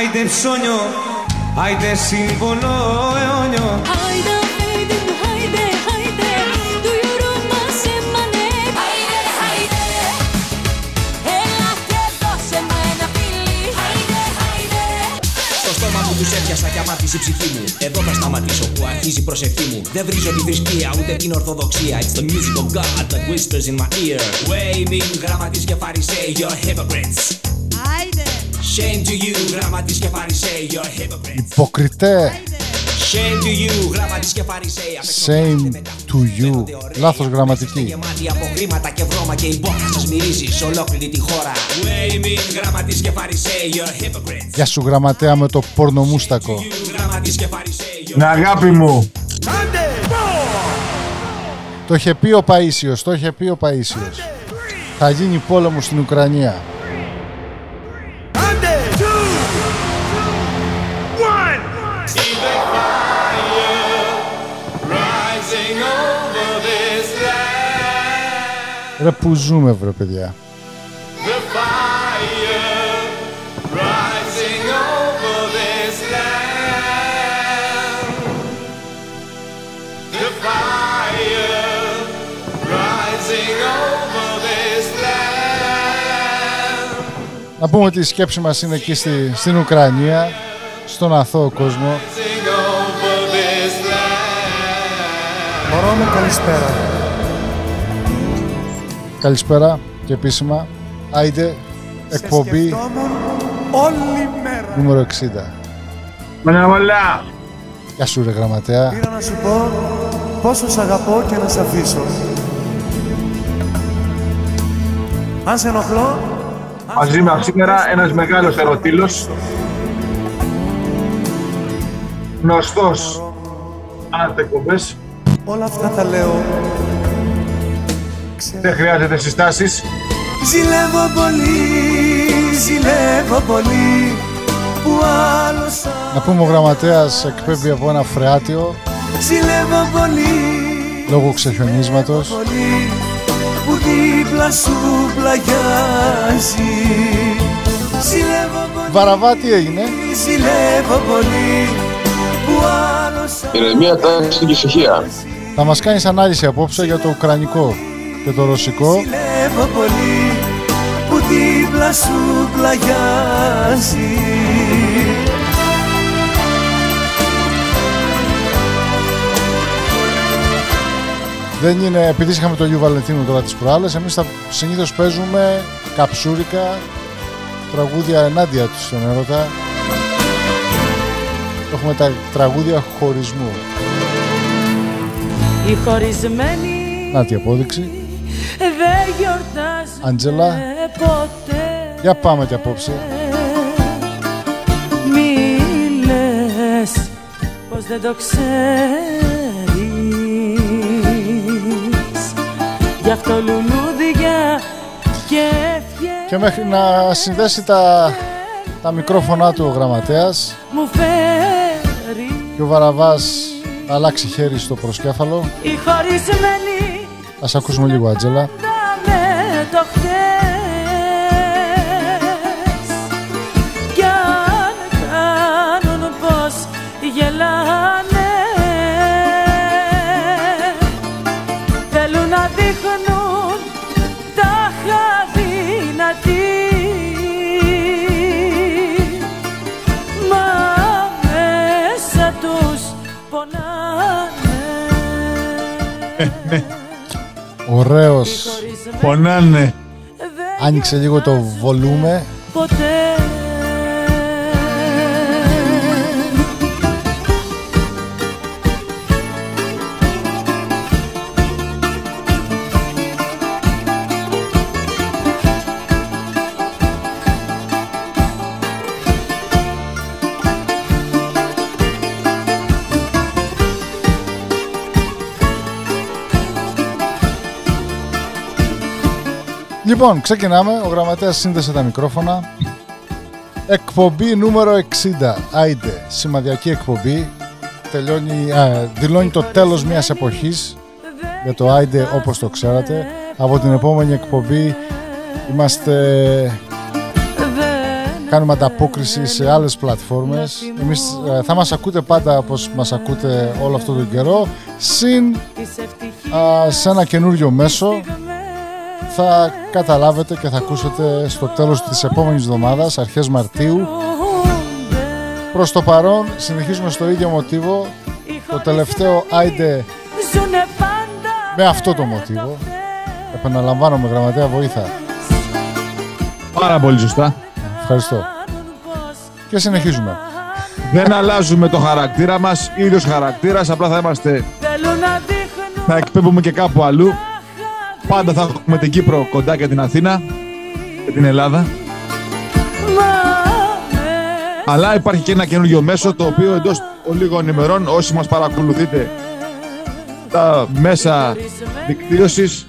άιντε ψώνιο, άιντε σύμβολο αιώνιο. Άιντε άιντε μου άιντε άιντε Του γιουρού μας έμανε. Άιντε άιντε. Έλα και δώσε μου ένα φιλί Άιντε άιντε. Στο στόμα μου τους έπιασα και αμάρτησε η ψυχή μου. Εδώ θα σταματήσω που αρχίζει η προσευχή μου. Δεν βρίζω τη θρησκεία ούτε την ορθοδοξία. It's the music of God that whispers in my ear. Waving γραμματείς και φαρισαίοι You're hypocrites Shame to you γραμματείς και φαρισαίοι You're hypocrites Υποκριτέ. Shame to you γραμματείς και φαρισαίοι Shame to you. Λάθος γραμματική. Γεμάτη από χρήματα και βρώμα και η μπόχα σας μυρίζει σε ολόκληρη τη χώρα Waving γραμματείς και φαρισαίοι You're hypocrites Γεια σου γραμματέα με το πορνομούστακο. You γραμματείς και φαρισαίοι You're Ναι, αγάπη μου. Το είχε πει ο Παΐσιος, το είχε πει ο Παΐσιος. Θα γίνει πόλεμος στην Ουκρανία. Ρε που ζούμε βρε παιδιά. the fire rising over this land, the fire rising over this land. Να πούμε ότι η σκέψη μας είναι εκεί στη, στην Ουκρανία, στον αθώο κόσμο. Rising over this land. Μωρό μου καλησπέρα. Καλησπέρα και επίσημα. Άιντε, εκπομπή Σκεφτόμουν όλη μέρα. νούμερο 60. Μαναβολά. Γεια σου ρε γραμματέα. Πήρα να σου πω πόσο σ' αγαπώ και να σ' αφήσω. Αν σε ενοχλώ, Μαζί μας σήμερα ένας μεγάλος ερωτήλος. Γνωστός άντεκομπες. όλα αυτά τα λέω. Δεν χρειάζεται συστάσεις. Ζηλεύω πολύ, ζηλεύω πολύ που άλλος Να πούμε ο γραμματέας εκπέμπει από ένα φρεάτιο Ζηλεύω πολύ, λόγω ξεχιονίσματος. πολύ που δίπλα σου πλαγιάζει. Ζηλεύω πολύ, Βαραβά τι έγινε. ζηλεύω πολύ που άλλος Ηρεμία, τάξη και ησυχία. Θα μας κάνεις ανάλυση απόψε για το ουκρανικό και το ρωσικό. Ζηλεύω πολύ που δίπλα σου πλαγιάζει. Δεν είναι, επειδή είχαμε το Γιου Βαλεντίνου τώρα τις προάλλες, εμείς θα συνήθως παίζουμε καψούρικα, τραγούδια ενάντια τους στον έρωτα. Έχουμε τα τραγούδια χωρισμού. Οι χωρισμένοι Να τη απόδειξη. Δεν γιορτάζουν Άντζελα. ποτέ Για πάμε και απόψε. Μη λες πως δεν το ξέρεις Γι' αυτό λουλούδια και ευχές Και μέχρι να συνδέσει τα, τα μικρόφωνά του ο γραμματέας μου φέρεις και ο Βαραβάς να αλλάξει χέρι στο προσκέφαλο. Οι χωρισμένοι Ας ακούσουμε λίγο Άντζελα. Ωραίος. Πονάνε. Άνοιξε λίγο το βολούμε. ποτέ Λοιπόν, ξεκινάμε. Ο γραμματέας σύνδεσε τα μικρόφωνα. Εκπομπή νούμερο 60. Άιντε, σημαδιακή εκπομπή. Τελειώνει, α, δηλώνει το τέλος μιας εποχής για το Άιντε όπως το ξέρατε. Από την επόμενη εκπομπή είμαστε... Κάνουμε ανταπόκριση σε άλλες πλατφόρμες. Εμείς ε, θα μας ακούτε πάντα όπως μας ακούτε όλο αυτό τον καιρό. Συν α, σε ένα καινούριο μέσο θα καταλάβετε και θα ακούσετε στο τέλος της επόμενης εβδομάδας, αρχές Μαρτίου. Προς το παρόν συνεχίζουμε στο ίδιο μοτίβο, το τελευταίο άιντε με αυτό το μοτίβο. Επαναλαμβάνω με γραμματέα βοήθα. Πάρα πολύ σωστά. Ευχαριστώ. Και συνεχίζουμε. Δεν αλλάζουμε το χαρακτήρα μας, ίδιος χαρακτήρας, απλά θα είμαστε... Θα εκπέμπουμε και κάπου αλλού. Πάντα θα έχουμε την Κύπρο κοντά και την Αθήνα και την Ελλάδα. Αλλά υπάρχει και ένα καινούργιο μέσο το οποίο εντός λίγων ημερών όσοι μας παρακολουθείτε τα μέσα δικτύωσης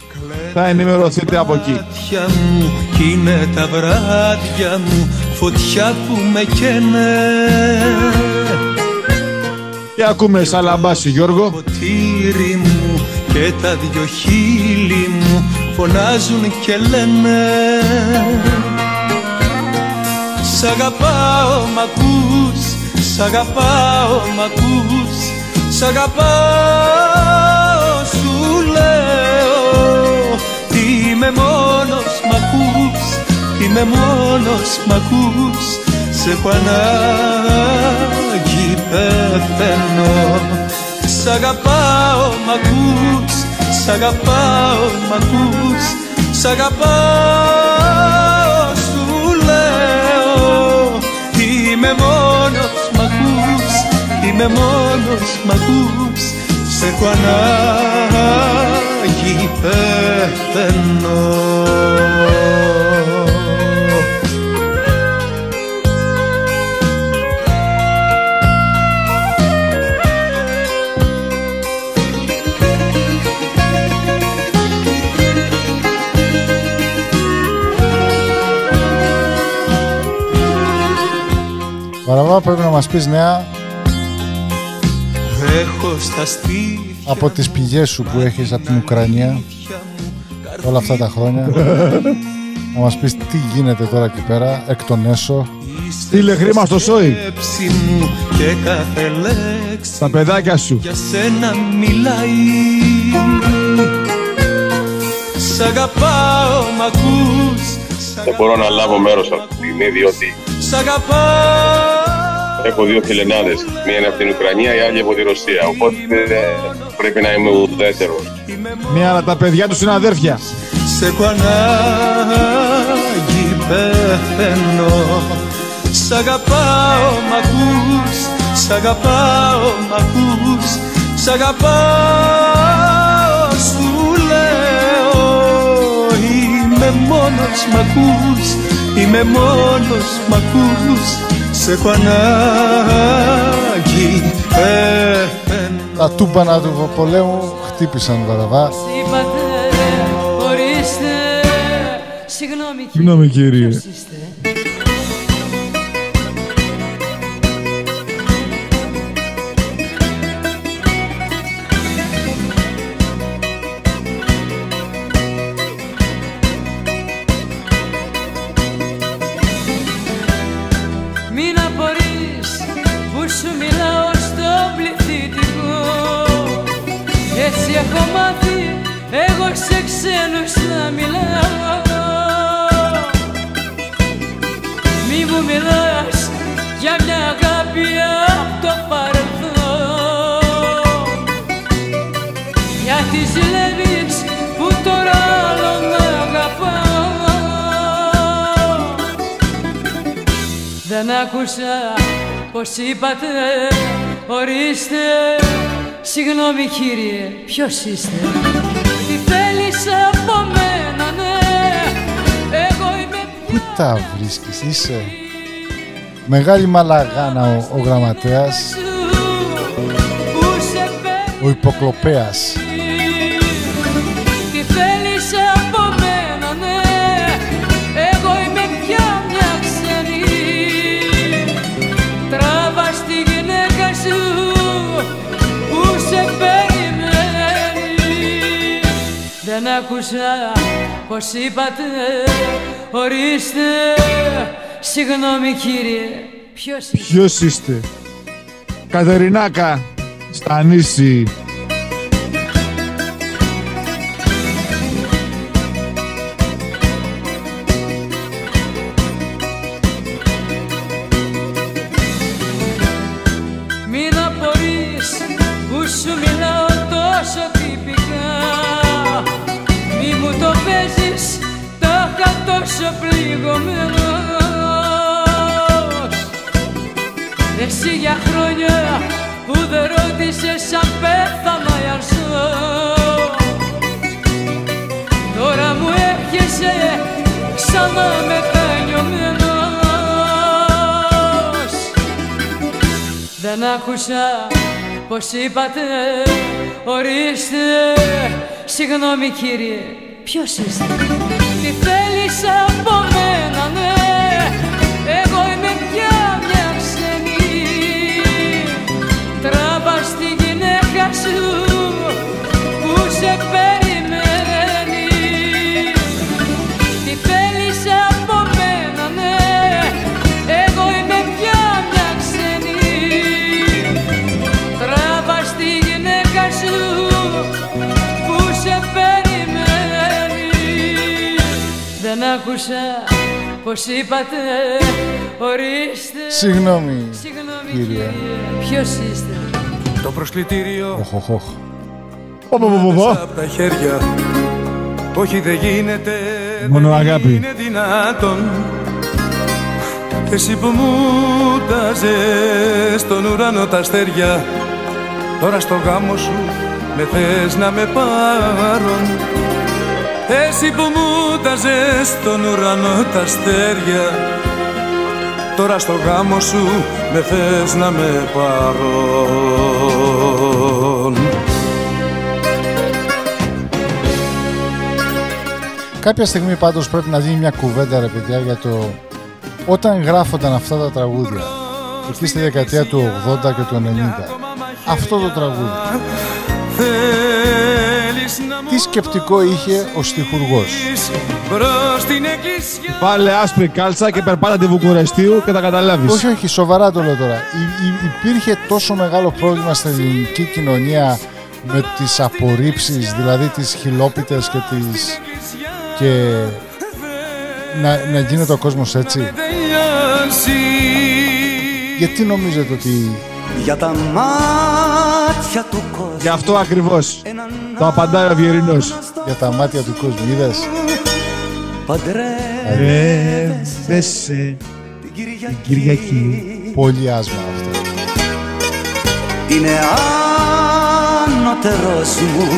θα ενημερωθείτε από εκεί. μάτια μου κι είναι τα βράδια μου φωτιά που με καίνε Και ακούμε Σαλαμπάση Γιώργο. ποτήρι μου και τα δυο χείλη μου φωνάζουν και λένε Σ' αγαπάω μ' ακούς, σ' αγαπάω μ' ακούς Σ' αγαπάω σου λέω. Είμαι μόνος μ' ακούς, είμαι μόνος μ' ακούς Σε έχω ανάγκη πεθαίνω Σ' αγαπάω μ' ακούς, σ' αγαπάω μ' ακούς. Σ' αγαπάω σου λέω. Είμαι μόνος μ' ακούς, είμαι μόνος μ' ακούς. Σε έχω ανάγκη πεθαίνω Βαραβά πρέπει να μας πεις νέα Έχω στα στήθια από τις πηγές σου που έχεις από την Ουκρανία όλα αυτά τα χρόνια. να μας πεις τι γίνεται τώρα εκεί πέρα, εκ των έσω. Στείλε χρήμα στο σόι; σκέψη μου και κάθε λέξη Τα παιδάκια σου. για σένα μιλάει Σ' αγαπάω μ' ακούς Σ' Δεν μπορώ να λάβω μέρος αυτή τη στιγμή διότι Σ' αγαπάω έχω δύο φιλενάδες. Μία είναι από την Ουκρανία, η άλλη από τη Ρωσία. Οπότε ε, πρέπει να είμαι ουδέτερος. Ναι, αλλά τα παιδιά τους είναι αδέρφια. Σε έχω ανάγκη πεθαίνω Σ' αγαπάω μ' ακούς Σ' αγαπάω μ' ακούς Σ' αγαπάω σου λέω Είμαι μόνος μ' ακούς Είμαι μόνος μ' ακούς Σε έχω ανάγκη. Πεθαίνω Τα τούμπανα του πολέμου χτύπησαν Βαραβά. Είπατε, ορίστε. Συγγνώμη κύριε άκουσα πως είπατε Ορίστε. Συγγνώμη κύριε Ποιος είστε; Τι θέλεις από μένα ναι. Εγώ είμαι Πού τα βρίσκεις, είσαι; Μεγάλη μαλαγάνα ο, ο γραμματέας, σου Που σε ο υποκλοπέας. Άκουσα πως είπατε Ορίστε Συγγνώμη κύριε Ποιος είστε; Ποιος είστε; Κατερινάκα. Στα νήσι. Μην απορείς που σου μιλάω τάχα τόσο πληγωμένος Εσύ για χρόνια που δεν ρώτησες αν πέθανα ή αν ζω Τώρα μου έρχεσαι ξανά μετανιωμένος. Δεν άκουσα πως είπατε Ορίστε. Συγγνώμη κύριε Ποιος είστε; Τι θέλεις από μένα ναι. Εγώ είμαι πια μια ξένη. Τράβα στη γυναίκα σου Που σε περιμένει άκουσα πως είπατε ορίστε Συγγνώμη, Συγγνώμη κύριε. κύριε Ποιος είστε Το προσκλητήριο Οχ, οχ, οχ. Πω, πω, πω, πω, πω. απ' τα χέρια Όχι δεν γίνεται Μόνο δεν αγάπη. Είναι δυνατόν Εσύ που μου τάζες στον ουρανό τα αστέρια Τώρα στο γάμο σου με θες να με πάρουν Εσύ που μου τάζες στον ουρανό τα αστέρια Τώρα στο γάμο σου με θες να με πάρουν. Κάποια στιγμή πάντως πρέπει να γίνει μια κουβέντα ρε παιδιά για το όταν γράφονταν αυτά τα τραγούδια εκεί στη δεκαετία του 80 και του 90 αυτό το τραγούδι. Θέλεις να μου τι σκεπτικό είχε ο στιχουργός πεις Προς την εκκλησιά Βάλε άσπρη κάλτσα και περπάτα τη Βουκουρεστίου και θα καταλάβεις. όχι όχι σοβαρά το λέω τώρα Υ- υ- υπήρχε τόσο μεγάλο πρόβλημα στην ελληνική κοινωνία με τις απορρίψεις δηλαδή τις χιλόπιτες και τις και να, να γίνεται ο κόσμος έτσι; Τελειώσει γιατί νομίζετε ότι Για τα μάτια του κόσμου Γι' αυτό ακριβώς. Το απαντάει ο Βιερινός. για τα μάτια του κόσμου είδες; Ρεύεσαι την την Κυριακή. πολύ άσμα αυτό Είναι ανώτερος μου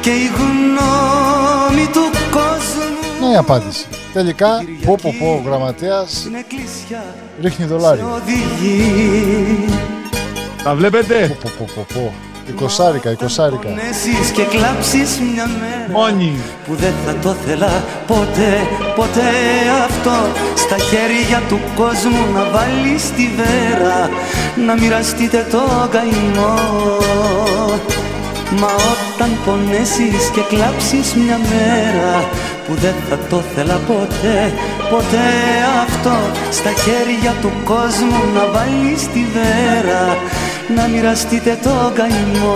και η γνώμη του κόσμου Ναι η απάντηση. Τελικά, πω πω πω, ο γραμματέας Στην εκκλησιά ρίχνει δολάρια. οδηγεί Τα βλέπετε; Πω πω πω πω. Εικοσάρικα, εικοσάρικα. Πονέσεις και κλάψεις μια μέρα Μόνοι. που δεν θα το θέλα ποτέ, ποτέ αυτό στα χέρια του κόσμου να βάλεις τη βέρα να μοιραστείτε το καημό Μα όταν πονέσεις και κλάψεις μια μέρα που δεν θα το θέλα ποτέ, ποτέ αυτό στα χέρια του κόσμου να βάλεις τη βέρα να μοιραστείτε το καημό.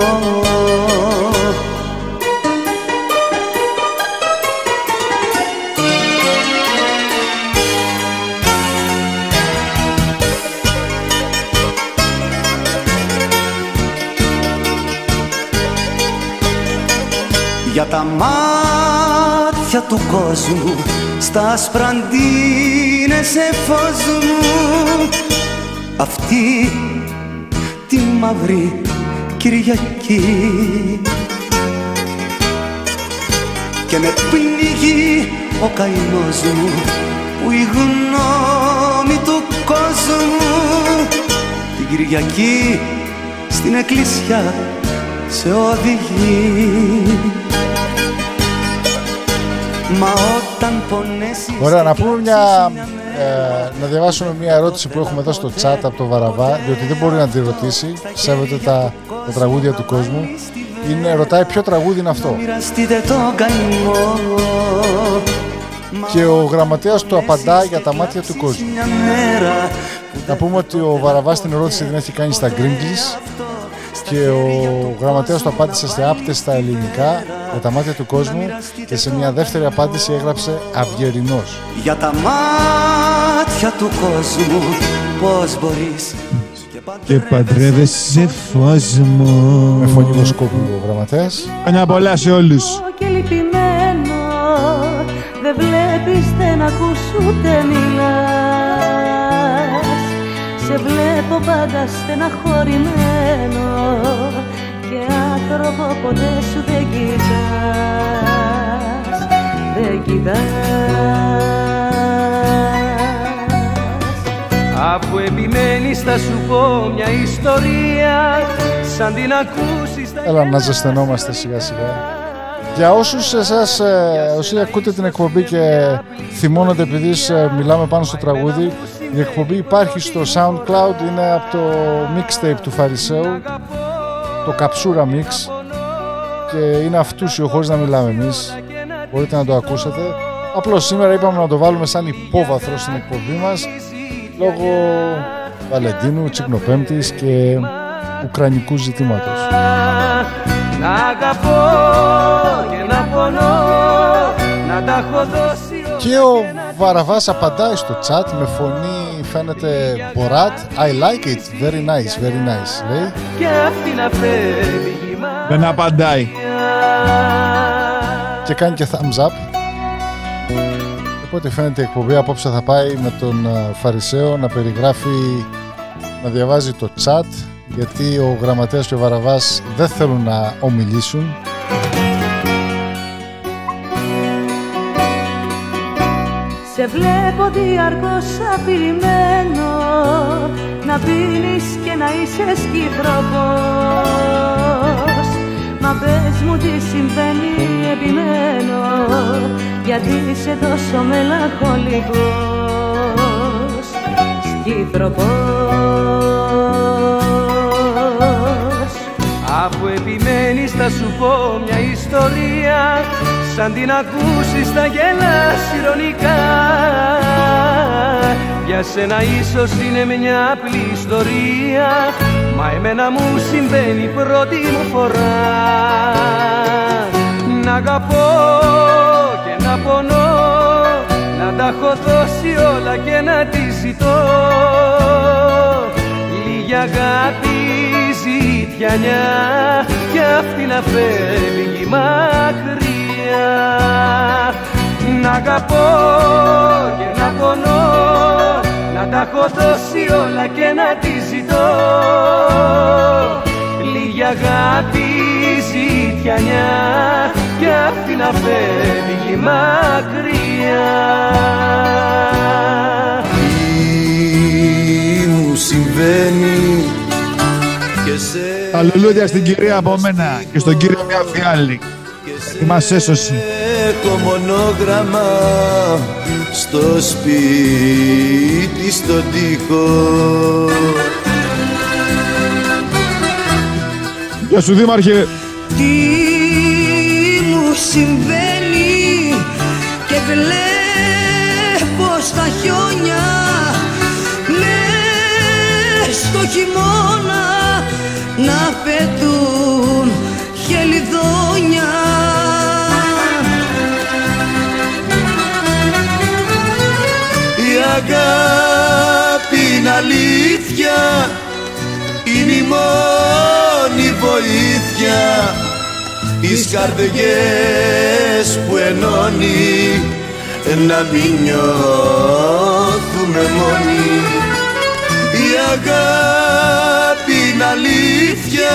Για τα μάτια του κόσμου Στα σπραντίνες φως μου Αυτή τη μαύρη Κυριακή Και με πνίγει ο καημός μου Που η γνώμη του κόσμου Την Κυριακή στην εκκλησιά σε οδηγεί Μα όταν πονέσεις Ωραία, να και πούμε κλάψεις μια. Ε, να διαβάσουμε μια ερώτηση που έχουμε εδώ στο chat από το Βαραβά, διότι δεν μπορεί να τη ρωτήσει. Σέβεται τα, τα τραγούδια του κόσμου. Είναι, ρωτάει ποιο τραγούδι είναι αυτό. Μοιραστείτε το καημό Και ο γραμματέας του απαντά για τα μάτια του κόσμου. μια μέρα Να πούμε ότι ο Βαραβάς την ερώτηση την έχει κάνει στα Γκρίγκλις και ο γραμματέας του απάντησε σε άπτες στα ελληνικά για τα μάτια του κόσμου και σε μια δεύτερη απάντηση έγραψε Αυγερινός. για τα μάτια του κόσμου πώς μπορείς Και παντρεύεσαι φως Με μου. φωνή Βοσκόπουλου ο γραμματέας. Χρόνια πολλά σε όλους. και λυπημένο Δεν βλέπεις, δεν ακούς ούτε μιλάς Σε βλέπω πάντα στεναχωρημένο Και άνθρωπο ποτέ σου δεν κοιτάς Δεν κοιτάς Αφού επιμένεις θα σου πω μια ιστορία Σαν την ακούσεις θα Έλα να ζεσθενόμαστε σιγά σιγά. Για όσους εσάς, ε, όσοι ακούτε την εκπομπή και θυμώνονται επειδή ε, μιλάμε πάνω στο τραγούδι, η εκπομπή υπάρχει στο SoundCloud, είναι από το mixtape του Φαρισαίου, το Καψούρα Mix και είναι αυτούσιο χωρίς να μιλάμε εμείς. Μπορείτε να το ακούσετε. Απλώς σήμερα είπαμε να το βάλουμε σαν υπόβαθρο στην εκπομπή μας λόγω Βαλεντίνου, Τσικνοπέμπτης και Ουκρανικού ζητήματος. Να αγαπώ και να πονώ Να τα έχω δώσει Και ο Βαραβάς απαντάει στο chat με φωνή φαίνεται Borat. I like it, very nice, very nice λέει. Και αυτή να φεύγει Δεν απαντάει. και κάνει και thumbs up. Οπότε φαίνεται η εκπομπή απόψε θα πάει με τον α, Φαρισαίο να περιγράφει, να διαβάζει το chat γιατί ο γραμματέας και ο Βαραβάς δεν θέλουν να ομιλήσουν. Σε βλέπω διαρκώς απειλημένο. Να πίνεις και να είσαι σκυφροπός. Μα πες μου τι συμβαίνει επιμένω. Γιατί είσαι τόσο μελαγχολικός. Σκυφροπός θα σου πω μια ιστορία Σαν την ακούσεις θα γελάς ηρωνικά. Για σένα ίσως είναι μια απλή ιστορία Μα εμένα μου συμβαίνει πρώτη μου φορά. Να αγαπώ και να πονώ Να τα έχω δώσει όλα και να τη ζητώ. Λίγη αγάπη ζητιανιά Κι αυτή να φεύγει μακριά. Να αγαπώ και να πονώ Να τα έχω δώσει όλα και να τη ζητώ. Λίγη αγάπη ζητιανιά Κι αυτή να φεύγει μακριά. Τι μου συμβαίνει και σε Τα λουλούδια στην κυρία από μένα και στον κύριο μια φιάλη. Τι μας έσωσε. Έχω μονόγραμμα στο σπίτι στον τοίχο Γεια σου Δήμαρχε. Τι μου συμβαίνει και βλέπω αλήθεια. Είναι η μόνη βοήθεια τις καρδιές που ενώνει. Να μην νιώθουμε μόνοι. Η αγάπη είναι αλήθεια.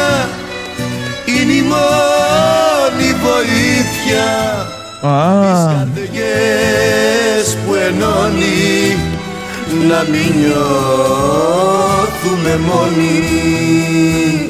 Είναι η μόνη βοήθεια τις Α, καρδιές που ενώνει να μην νιώθουμε μόνοι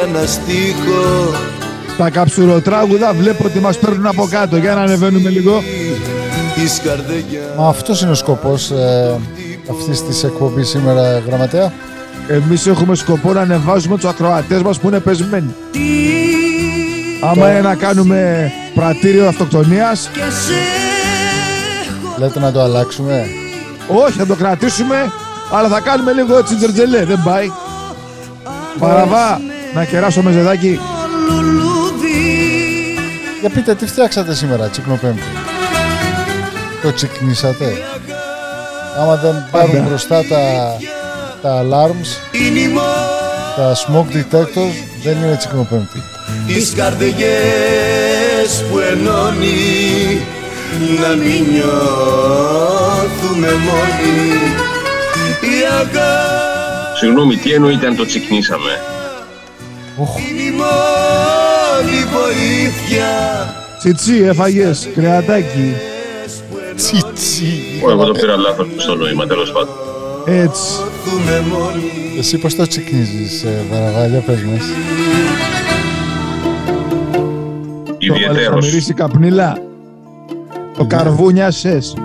έκανα στίχο Τα καψουροτράγουδα βλέπω ότι μας παίρνουν από κάτω. Για να ανεβαίνουμε λίγο. της καρδιάς Μα αυτός είναι ο σκοπός ε, αυτής της εκπομπής σήμερα, γραμματέα. Εμείς έχουμε σκοπό να ανεβάζουμε τους ακροατές μας που είναι πεσμένοι. Άμα είναι να κάνουμε πρατήριο αυτοκτονίας, Λέτε να το αλλάξουμε; όχι θα το κρατήσουμε, αλλά θα κάνουμε λίγο έτσι τζερτζελέ, δεν πάει. Παραβά, να κεράσω με ζεδάκι. Για πείτε, τι φτιάξατε σήμερα, τσικνοπέμπτη; Το τσικνίσατε; Άμα δεν πάρουν μπροστά τα, τα alarms, τα smoke detectors, δεν είναι τσικνοπέμπτη. τις καρδιές που ενώνει να μην νιώθουμε μόνοι η αγάπη Συγγνώμη, τι εννοείται αν το τσικνίσαμε; Είναι μόνη βοήθεια. Τσιτσί, έφαγες κρεατάκι. Τσιτσί. Εγώ το πήρα λάθος στο νόημα, τέλος πάντων. Έτσι. Εσύ πώς το τσικνίζει, ε, Βαραβάλια, πες μας. Ιδιαίτερο. Θα μυρίσει καπνίλα. Το καρβούνιασες.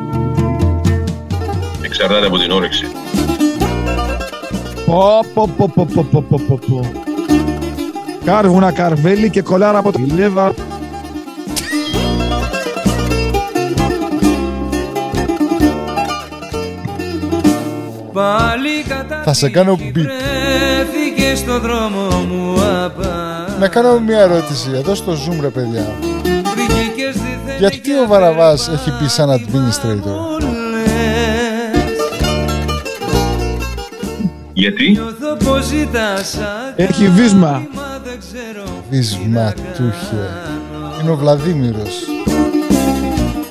Εξαρτάται από την όρεξη. Πω, πω, πω, πω, πω, πω, πω, πω. Κάρβουνα, καρβέλι και κολάρα από το λέβα. Πάλι κατά Θα σε κάνω beat. βρέθηκε στο δρόμο μου απά Να κάνω μια ερώτηση εδώ στο Zoom, ρε παιδιά. Βγήκες δίθεν Γιατί ο Βαραβάς έχει μπει σαν administrator; Γιατί; Νιώθω πως ζητάς Έχει βίσμα. Μα δεν ξέρω Βυσματούχε. Είναι ο Βλαδίμηρος.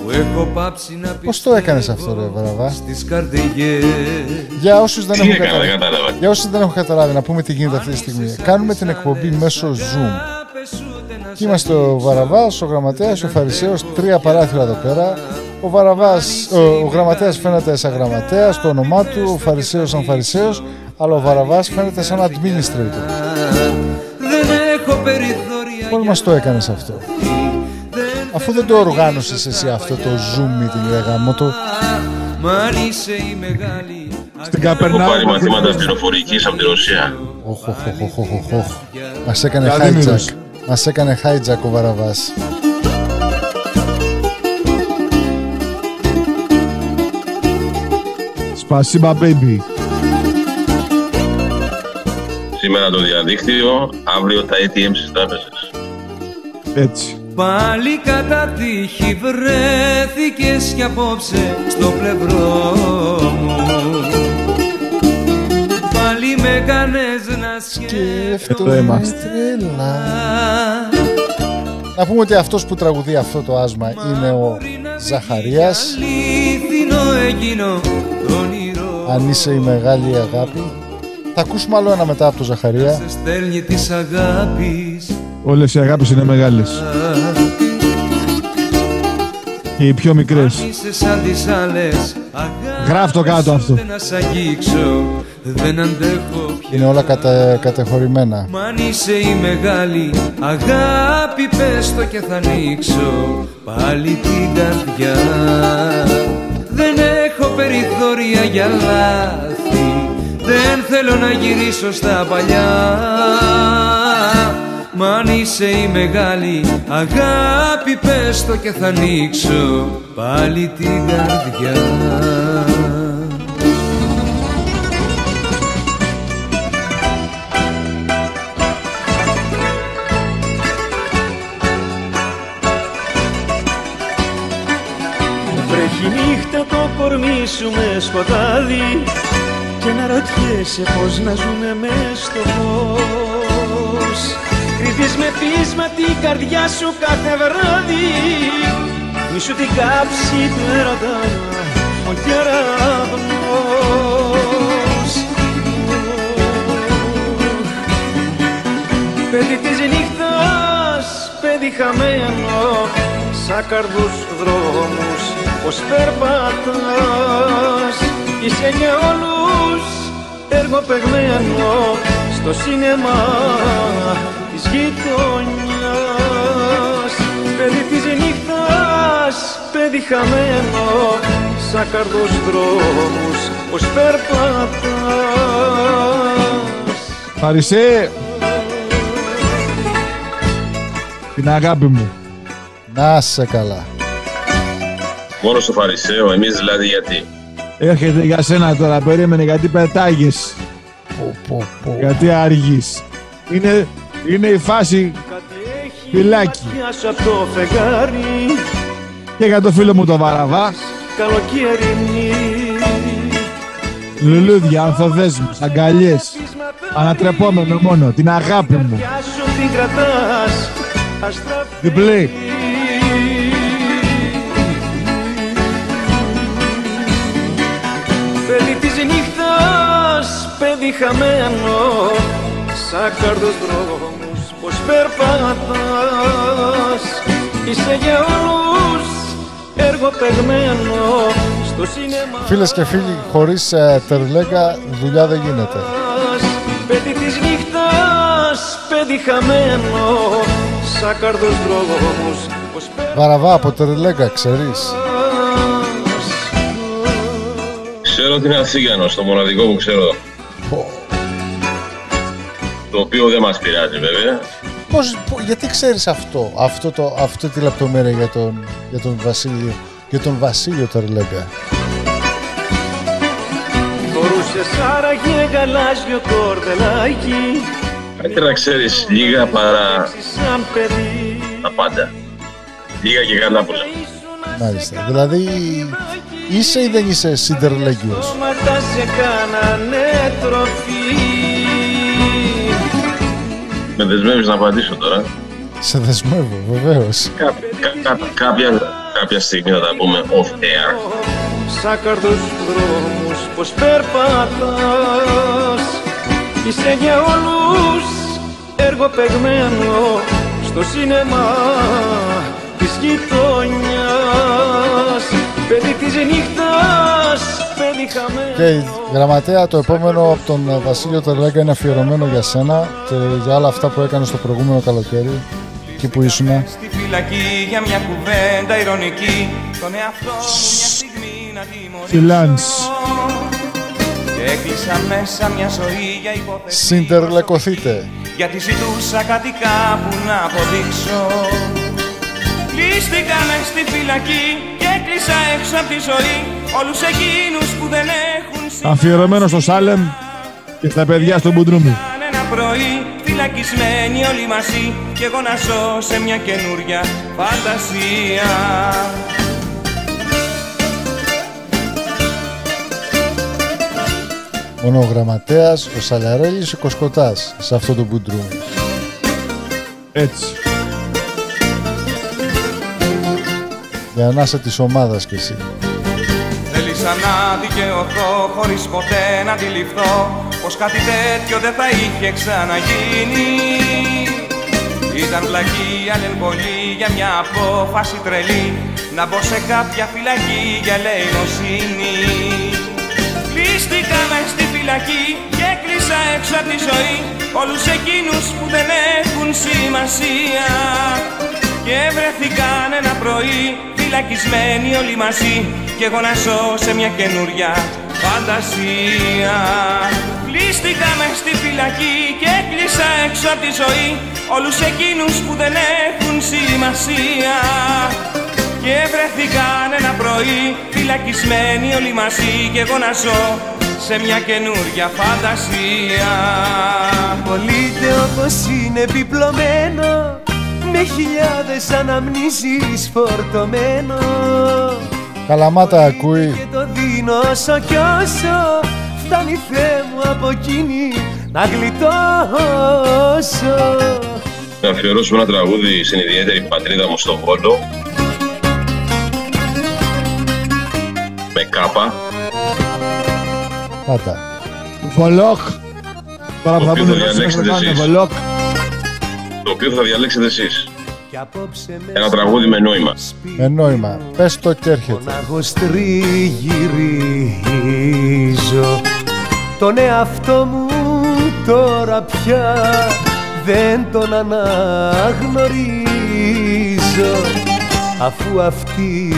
που έχω πάψει να Πώς το έκανες αυτό, ρε Βαραβά. Στις καρδιές Για όσους δεν Τι έχουν έκανα, δεν καταλάβει. κατάλαβα. Για όσους δεν έχουν καταλάβει, να πούμε τι γίνεται αυτή τη στιγμή. Κάνουμε την εκπομπή μέσω Zoom. Και είμαστε ο Βαραβάς, ο Γραμματέας, ο Φαρισαίος, τρία παράθυρα εδώ πέρα. Ο Βαραβάς, ο, ο Γραμματέας φαίνεται σαν Γραμματέας, το όνομά του, ο Φαρισαίος σαν Φαρισαίος, αλλά ο Βαραβάς φαίνεται σαν administrator. Δεν έχω περιθώρια Πώς μας το έκανες αυτό. Αφού δεν το οργάνωσες εσύ αυτό το Zoom meeting, ρε γαμότο. Μ' αν είσαι η μεγάλη Στην Έχω Καπερνάου. πάρει μαθήματα πληροφορικής από τη Ρωσία. Οχ, οχ, οχ, οχ, οχ, οχ. Μας έκανε Βλαδίμηρος. hijack. Μας έκανε hijack ο Βαραβάς. Σπασίμπα, baby. Σήμερα το διαδίκτυο, αύριο τα ATM στις τράπεζες. Έτσι. Πάλι κατά τύχη βρέθηκες κι απόψε στο πλευρό μου Πάλι με κάνες να Σκέφτομαι είμαστε. τρελά. Να πούμε ότι αυτός που τραγουδεί αυτό το άσμα είναι ο Ζαχαρίας. Αλήθινο εκείνο το όνειρο Αν είσαι η μεγάλη αγάπη. Θα ακούσουμε άλλο ένα μετά από το Ζαχαρία. Σε στέλνει της αγάπης Όλες οι αγάπες είναι μεγάλες. Και οι πιο μικρές. Είσαι σαν τις άλλες Γράφ το κάτω αυτό. Δεν να σ' αγγίξω Δεν αντέχω πια Είναι όλα κατε, κατεχωρημένα. Μ' αν είσαι η μεγάλη αγάπη πες το και θα ανοίξω πάλι την καρδιά Δεν έχω περιθώρια για λάθη Δεν θέλω να γυρίσω στα παλιά Μ' αν είσαι η μεγάλη αγάπη πες το και θα ανοίξω πάλι την καρδιά. Βρέχει νύχτα το κορμί σου με σκοτάδι Και να ρωτιέσαι πως να ζούμε μες στο φως Κρυφείς με πείσμα την καρδιά σου κάθε βράδυ. Μη σου την κάψει του έρωτα ο κεραυνός. Παιδί της νύχτας, παιδί χαμένο Σαν καρδούς δρόμους πως περπατάς. Είσαι για όλους έργο παιγμένο στο σίνεμα της γειτονιάς Παιδί της νύχτας, παιδί χαμένος σαν καρδός δρόμους πως περπατάς Φαρισέ, την αγάπη μου. Να σε καλά. Μόνος στο Φαρισαίος, εμείς δηλαδή γιατί. Έρχεται για σένα τώρα, περίμενε γιατί πετάγεις. Πω, πω, πω. Γιατί αργείς. Είναι, είναι η φάση φυλάκι. Ματιά σου απ' το φεγγάρι Και για το φίλο μου το Βαραβά, καλοκαιρινή λουλούδια, ανθοδέσμους, αγκαλιές. Ανατρεπόμενο μόνο, την αγάπη μου. Ματιά σου την κρατάς αστραφή Διπλή. Παιδί της νύχτας, παιδί χαμένο Σαν καρδος δρόμους πως περπατάς Είσαι για όλους έργο παιγμένο Στο σινεμά Φίλες και φίλοι, χωρίς ε, τερλέγκα δουλειά δεν γίνεται. Παιδί της νύχτας, παιδί χαμένο Σαν καρδος δρόμους πως Βαραβά από τερλέγκα, ξέρεις. Ξέρω ότι είναι Αθήγανος, το μοναδικό που ξέρω. Το οποίο δεν μας πειράζει βέβαια. Πώς, πο- γιατί ξέρεις αυτό, αυτό, το, αυτό τη λεπτομέρεια για τον, για τον Βασίλειο, για τον Βασίλειο Τερλέγκα. Φορούσες άραγε γαλάζιο κορδελάκι Καλύτερα να ξέρεις λίγα παρά Σαν παιδί τα πάντα. Λίγα και καλά πολλά. Μάλιστα. Δηλαδή, είσαι ή δεν είσαι συντερλέγγιος. Σώματα σε κάνανε τροφή Με δεσμεύεις να απαντήσω τώρα. Σε δεσμεύω, βεβαίως. Κα, κα, κα, κάποια, κάποια στιγμή θα τα πούμε off air. Σαν καρδούς δρόμους πως περπατάς Είσαι για όλους έργο παιγμένο Στο σίνεμα της γειτονιάς Παιδί της νύχτας, παιδί χαμένο Και γραμματέα, το επόμενο από τον ε, Βασίλειο Τερλέγκα είναι αφιερωμένο για σένα και για όλα αυτά που έκανες στο προηγούμενο καλοκαίρι, εκεί που ήσουν. Στη φυλακή για μια κουβέντα ηρωνική Τον εαυτό μου μια στιγμή να τιμωρήσω Φιλάνς. Και έκλεισα μέσα μια ζωή για υπόθεση Συντερλεκωθείτε. Γιατί ζητούσα κάτι κάπου να αποδείξω Κλείστηκα μες στη φυλακή και έκλεισα έξω από τη ζωή Όλους εκείνους που δεν έχουν Αφιερωμένος στο Σάλεμ και στα παιδιά στο Μπουντρούμι. ένα πρωί φυλακισμένοι όλοι μαζί Κι εγώ να ζω σε μια καινούρια φαντασία Μόνο ο γραμματέας, ο Σαλαρέλης, ο Κοσκοτάς σε αυτό το μπουντρούμι. Έτσι. Για να είσαι της ομάδας κι εσύ. Θέλησα να δικαιωθώ χωρίς ποτέ να αντιληφθώ Πως κάτι τέτοιο δεν θα είχε ξαναγίνει. Ήταν βλακία λεν πολύ για μια απόφαση τρελή Να μπω σε κάποια φυλακή για ελεημοσύνη Κλείστηκα μες στη φυλακή και έκλεισα έξω από τη ζωή Όλους εκείνους που δεν έχουν σημασία. Και βρεθήκαν ένα πρωί φυλακισμένοι όλοι μαζί Κι εγώ να ζω σε μια καινούρια φαντασία. Κλείστηκα μες στη φυλακή και έκλεισα έξω από τη ζωή Όλους εκείνους που δεν έχουν σημασία. Και βρεθήκαν ένα πρωί φυλακισμένοι όλοι μαζί και εγώ να ζω σε μια καινούρια φαντασία. Πολύτε όπως είναι επιπλωμένο Με χιλιάδες αναμνήσεις φορτωμένο Καλαμάτα ακούει. Και το δίνω όσο κι όσο Φτάνει Θεέ μου από εκείνη να γλιτώσω Να αφιερώσουμε ένα τραγούδι στην ιδιαίτερη πατρίδα μου στο Βόλο. Με κάπα. Πάτα. Βολόκ. Τώρα που Το θα οποίο πούνε θα δώσεις διαλέξετε να κάνουν εσείς. βολόκ. Το οποίο θα διαλέξετε εσείς. Ένα τραγούδι με νόημα. Με νόημα. Πες το και έρχεται. Μονάχος τριγυρίζω Τον εαυτό μου τώρα πια δεν τον αναγνωρίζω αφού αυτή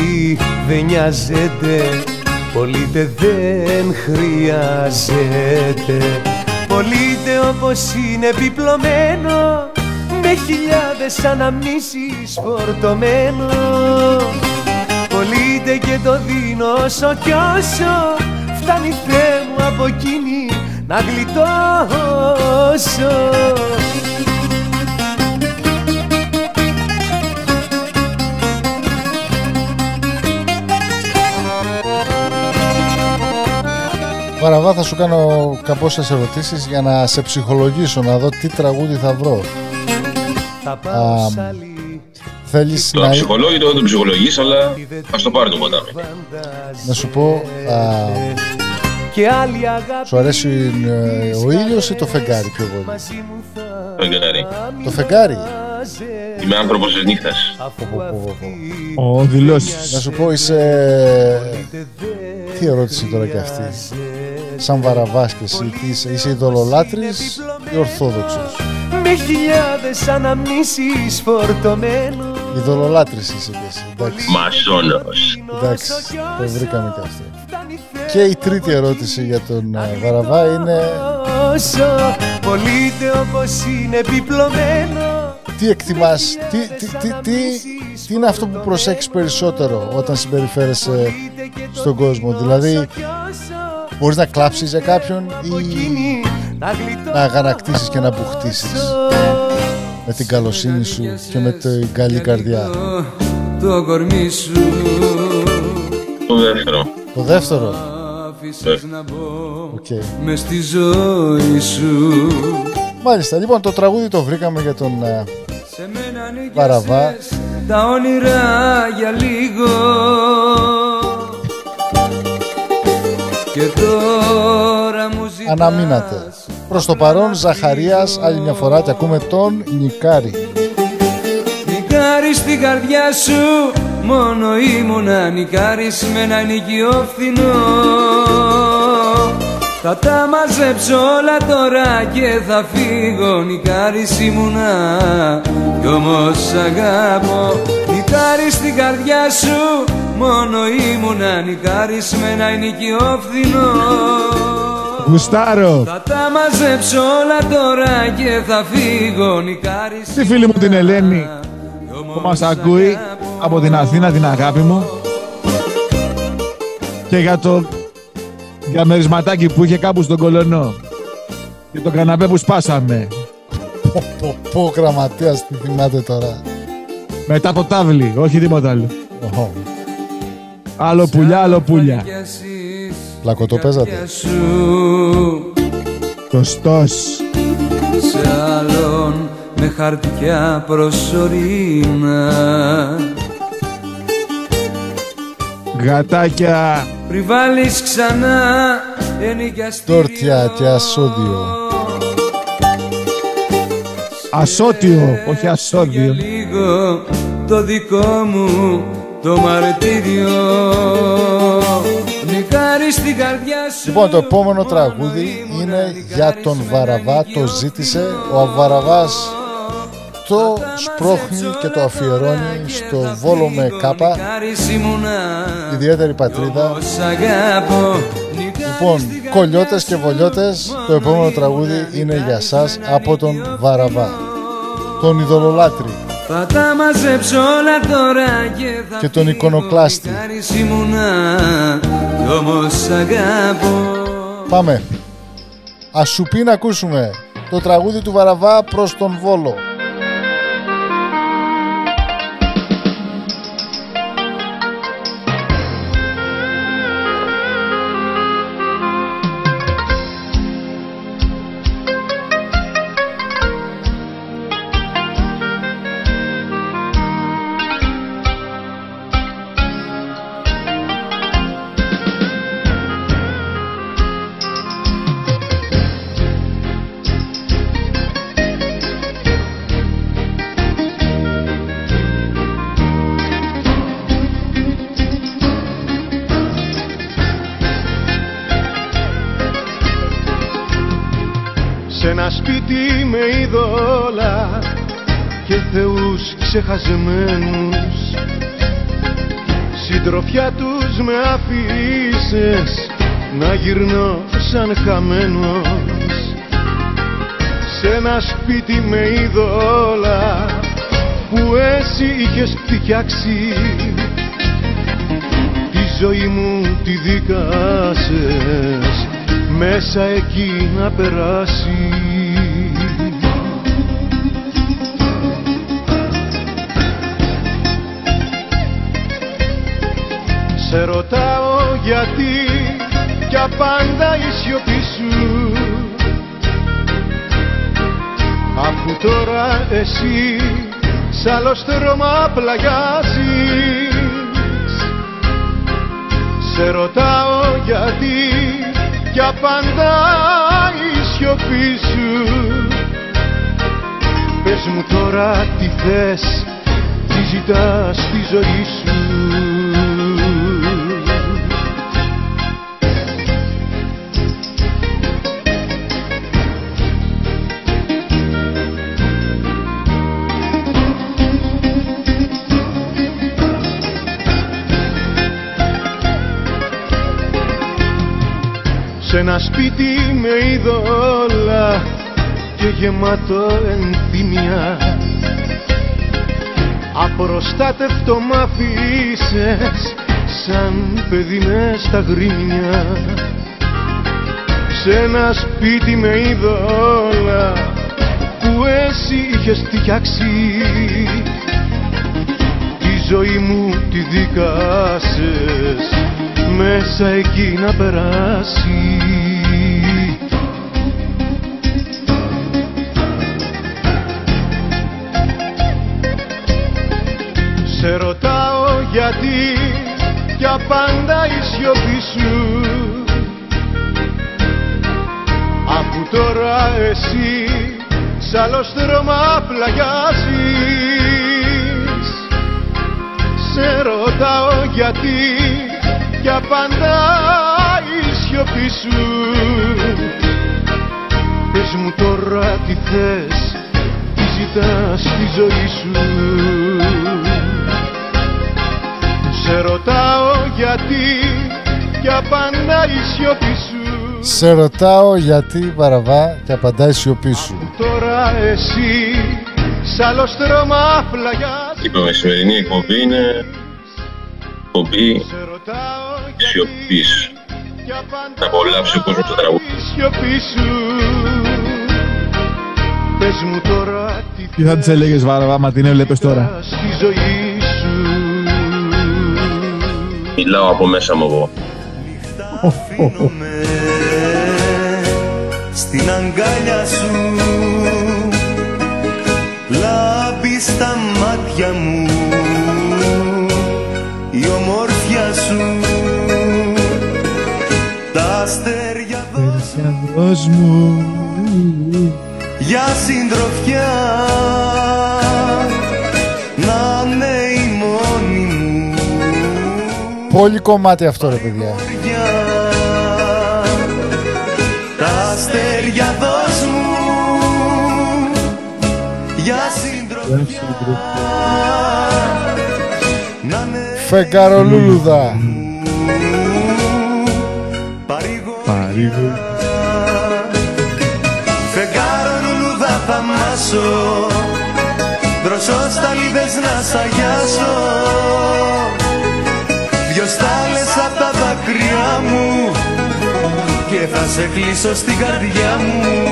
δεν νοιάζεται πολύτε δεν χρειάζεται πολύτε όπως είναι επιπλωμένο με χιλιάδες αναμνήσεις φορτωμένο Πολύτε και το δίνω όσο κι όσο φτάνει Θεέ μου από εκείνη να γλιτώσω Βαραβά θα σου κάνω κάποιες ερωτήσεις για να σε ψυχολογήσω, να δω τι τραγούδι θα βρω. Α, θέλεις Το να... αψυχολόγητο δεν το ψυχολογείς, αλλά ας το πάρει το ποτάμι. να σου πω, α, και άλλη αγάπη σου αρέσει ε, ο ήλιος ή το φεγγάρι πιο πολύ; Φεγγάρι. Το φεγγάρι. Είμαι άνθρωπος της νύχτας. Ο δηλώσεις. Να σου πω, είσαι... Τι ερώτηση τώρα και αυτή; Σαν βαραβάς και εσύ, τι είσαι, είσαι ειδωλολάτρης ή ορθόδοξος; Με χιλιάδες αναμνήσεις φορτωμένο Ειδωλολάτρης είσαι και εσύ, εντάξει. Μασόνος. Εντάξει, το βρήκαμε και αυτό. Και η τρίτη ερώτηση για τον ε, Βαραβά είναι όσο πολύτε όπως είναι επιπλωμένο τι εκτιμάς, τι, τι, τι, τι, τι είναι αυτό που προσέχεις περισσότερο όταν συμπεριφέρεσαι στον κόσμο; Δηλαδή, μπορείς να κλάψεις για κάποιον ή να αγανακτήσεις και να μπουχτίσεις με την καλοσύνη σου και με την καλή καρδιά. Το κορμί σου Το δεύτερο. Το δεύτερο, άφησες να μπω οκ. μες στη ζωή σου Μάλιστα, λοιπόν το τραγούδι το βρήκαμε για τον ε, Σε μένα Βαραβά. νίκησες τα όνειρα για λίγο Και τώρα μου ζητάς Αναμείνατε. Προς το παρόν Ζαχαρίας άλλη μια φορά και ακούμε τον Νικάρη. Νικάρι στην καρδιά σου Μόνο ήμουνα. Νικάρις με ένα νοικιό φθηνό. Θα τα μαζέψω όλα τώρα και θα φύγω. Νικάρις ήμουνα κι όμως σ' αγάπω Νικάρι στην καρδιά σου Μόνο ήμουνα. Νικάρις με ένα νοικιό φθηνό Γουστάρω. Θα τα μαζέψω όλα τώρα και θα φύγω Νικάρις Τη φίλη μου την Ελένη που μας ακούει από την Αθήνα την αγάπη μου και για το διαμερισματάκι που είχε κάπου στον Κολονό και το καναπέ που σπάσαμε Πω, πω, πω, γραμματέας τι θυμάται τώρα. μετά το τάβλι, όχι τίποτα άλλο. Οχο, Άλλο πουλιά, άλλο πουλιά. Πλακωτό παίζατε. σου Κωστός. σε άλλον με χαρτιά προσωρινά Γατάκια. πριν βάλεις ξανά ενοικιαστήριο Τόρτια και ασώδιο. Ασώτιο, όχι ασώδιο. λίγο το δικό μου το μαρτύριο Νικάρι στην καρδιά σου Λοιπόν, το επόμενο τραγούδι είναι για τον Βαραβά. Το ζήτησε. Ο Βαραβάς το σπρώχνει και το αφιερώνει στο Βόλο με κάπα. Νικάρις ήμουνα Ιδιαίτερη πατρίδα. Σ' αγάπω Λοιπόν, κολλιώτες και βολιώτες, το επόμενο τραγούδι είναι για σας από τον Βαραβά. Τον ειδωλολάτρη Θα τα μαζέψω όλα τώρα και θα και τον εικονοκλάστη. Νικάρις ήμουνα κι όμως σ' αγάπω Πάμε. Ας σου πει να ακούσουμε το τραγούδι του Βαραβά προς τον Βόλο. Ξεχασμένους. Συντροφιά τους με αφήσες να γυρνώ σαν χαμένος. Σε ένα σπίτι με είδωλα που εσύ είχες φτιάξει. Τη ζωή μου τη δίκασες μέσα εκεί να περάσεις Σε ρωτάω γιατί κι απάντα η σιωπή σου. Αφού τώρα εσύ σ' άλλο στρώμα πλαγιάζεις. Σε ρωτάω γιατί κι απάντα η σιωπή σου. Πες μου τώρα τι θες, τι ζητάς στη ζωή σου σε ένα σπίτι με είδωλα και γεμάτο ενθύμια. Απροστάτευτο μ' αφήσες σαν παιδί μες στα γρήμια σε ένα σπίτι με είδωλα που εσύ είχες φτιάξει. Τη ζωή μου τη δίκασες μέσα εκεί να περάσεις Σε ρωτάω γιατί για πάντα η σιωπή σου. Αφού τώρα εσύ σ' άλλο στρώμα πλαγιάζεις. Σε ρωτάω γιατί για πάντα η σιωπή σου. Πες μου τώρα τι θες, τι ζητάς στη ζωή σου Σε ρωτάω γιατί για πάντα η σιωπή σου Σε ρωτάω γιατί παραβά και απαντάει η σιωπή σου. Τώρα εσύ σ' άλλο στρώμα πλαγιάζεις Λοιπόν, η σημερινή εκπομπή είναι εκπομπή σιωπής. Θα απολαύσει ο κόσμος το τραγούδι. σιωπή σου Πες μου τώρα τι Τι θα της έλεγες Βάραβα, άμα την έβλεπες τώρα; στη ζωή σου Μιλάω από μέσα μου εγώ. στην αγκάλια σου. Λάμπει στα μάτια μου η ομόρφια σου. Τα αστέρια Δώσ' μου. Για συντροφιά Πολύ κομμάτι αυτό ρε παιδιά. τα αστέρια δώσ' μου για συντροφιά να είναι Φεγγαρολούλουδα. Παρήγο. Φεγγάρο λουλούδα θα μάσω Μπροσό στα λίδες να σ' αγιάσω Δυο στάλες απ' τα δάκρυά μου Και θα σε κλείσω στην καρδιά μου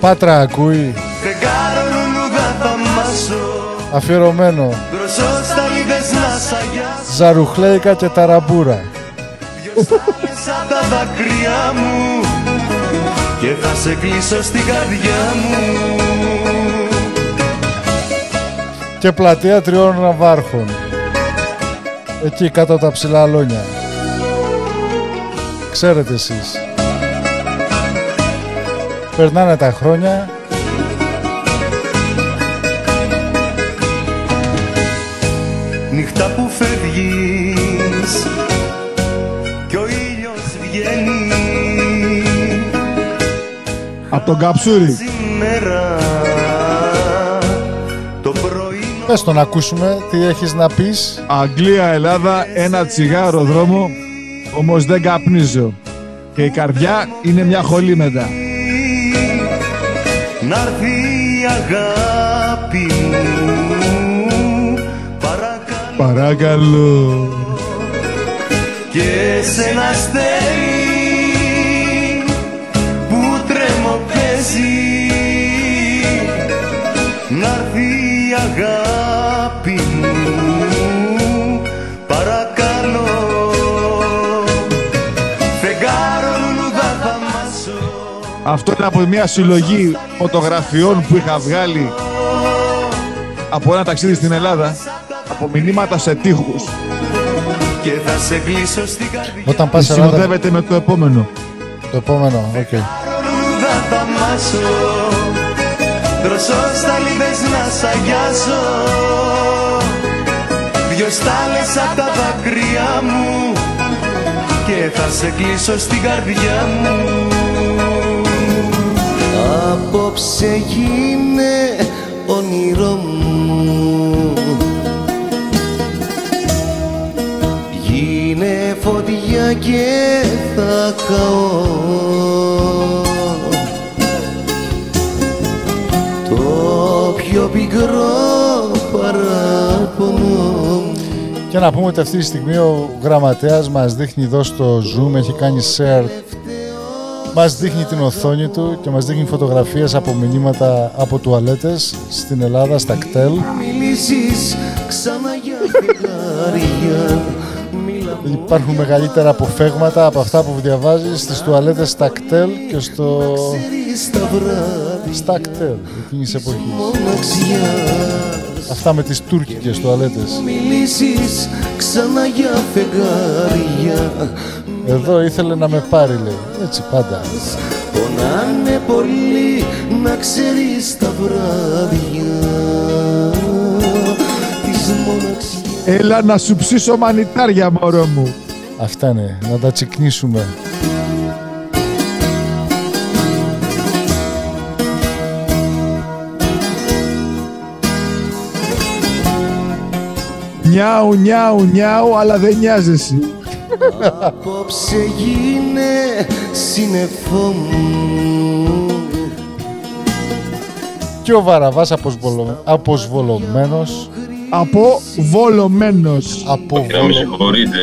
Πάτρα ακούει. Φεγγάρο λουλούδα θα μάσω Αφιερωμένο. Μπροσό στα λίδες να σ' αγιάσω Ζαρουχλέικα και ταραμπούρα. Στάλες απ' τα δάκρυά μου Και θα σε κλείσω στην καρδιά μου Και πλατεία τριών ναυάρχων. Εκεί κάτω από τα ψηλά λόνια. Ξέρετε εσείς. Περνάνε τα χρόνια. Νύχτα που φεύγεις Κι ο ήλιος βγαίνει Απ' Τον καψούρι. Σήμερα το πρωί Πες το να ακούσουμε τι έχεις να πεις. Αγγλία, Ελλάδα, ένα τσιγάρο δρόμο, όμως δεν καπνίζω. Και η καρδιά είναι μια χολή μετά. να έρθει η αγάπη μου παρακαλώ Παρακαλώ. και σε ένα αστέρι Αυτό είναι από μια συλλογή φωτογραφιών που είχα βγάλει από ένα ταξίδι στην Ελλάδα από μηνύματα σε τείχους. Και θα σε κλείσω στην καρδιά. Όταν που πας Ελλάδα, συνοδεύεται με το επόμενο. το επόμενο, οκ. Λουλουδά θα μάσω Δροσοσταλίδες να σ' αγιάσω. Δυο στάλες απ' τα δάκρυα μου. Και θα σε κλείσω στην καρδιά μου Απόψε γίνε όνειρό μου. Γίνε φωτιά και θα καώ. Το πιο πικρό παράπονο. Και να πούμε ότι αυτή τη στιγμή ο γραμματέας μας δείχνει εδώ στο Zoom, έχει κάνει share, μας δείχνει την οθόνη του και μας δείχνει φωτογραφίες από μηνύματα από τουαλέτες στην Ελλάδα, στα κτέλ. Μιλήσεις ξανά για φεγγάρια Μίλα μου Υπάρχουν μεγαλύτερα αποφέγματα από αυτά που διαβάζεις στις τουαλέτες στα κτέλ και στο... στα βράδια στα κτέλ εκείνης εποχής. Μοναξιά Αυτά με τις τουρκικές τουαλέτες. Μιλήσεις ξανά για φεγγάρια Εδώ ήθελε να με πάρει λέει. Έτσι πάντα. Πονάνε πολύ να ξέρεις τα βράδια Της μοναξιάς Έλα να σου ψήσω μανιτάρια μωρό μου. Αυτά είναι. Να τα τσικνίσουμε. Νιάου, νιάου, νιάου, αλλά δεν νοιάζεσαι. Απόψε γίνε σύννεφό μου Και ο Βαραβάς αποσβολω... αποσβολωμένος. Αποβολωμένος. Και να με Αποβολω... συγχωρείτε,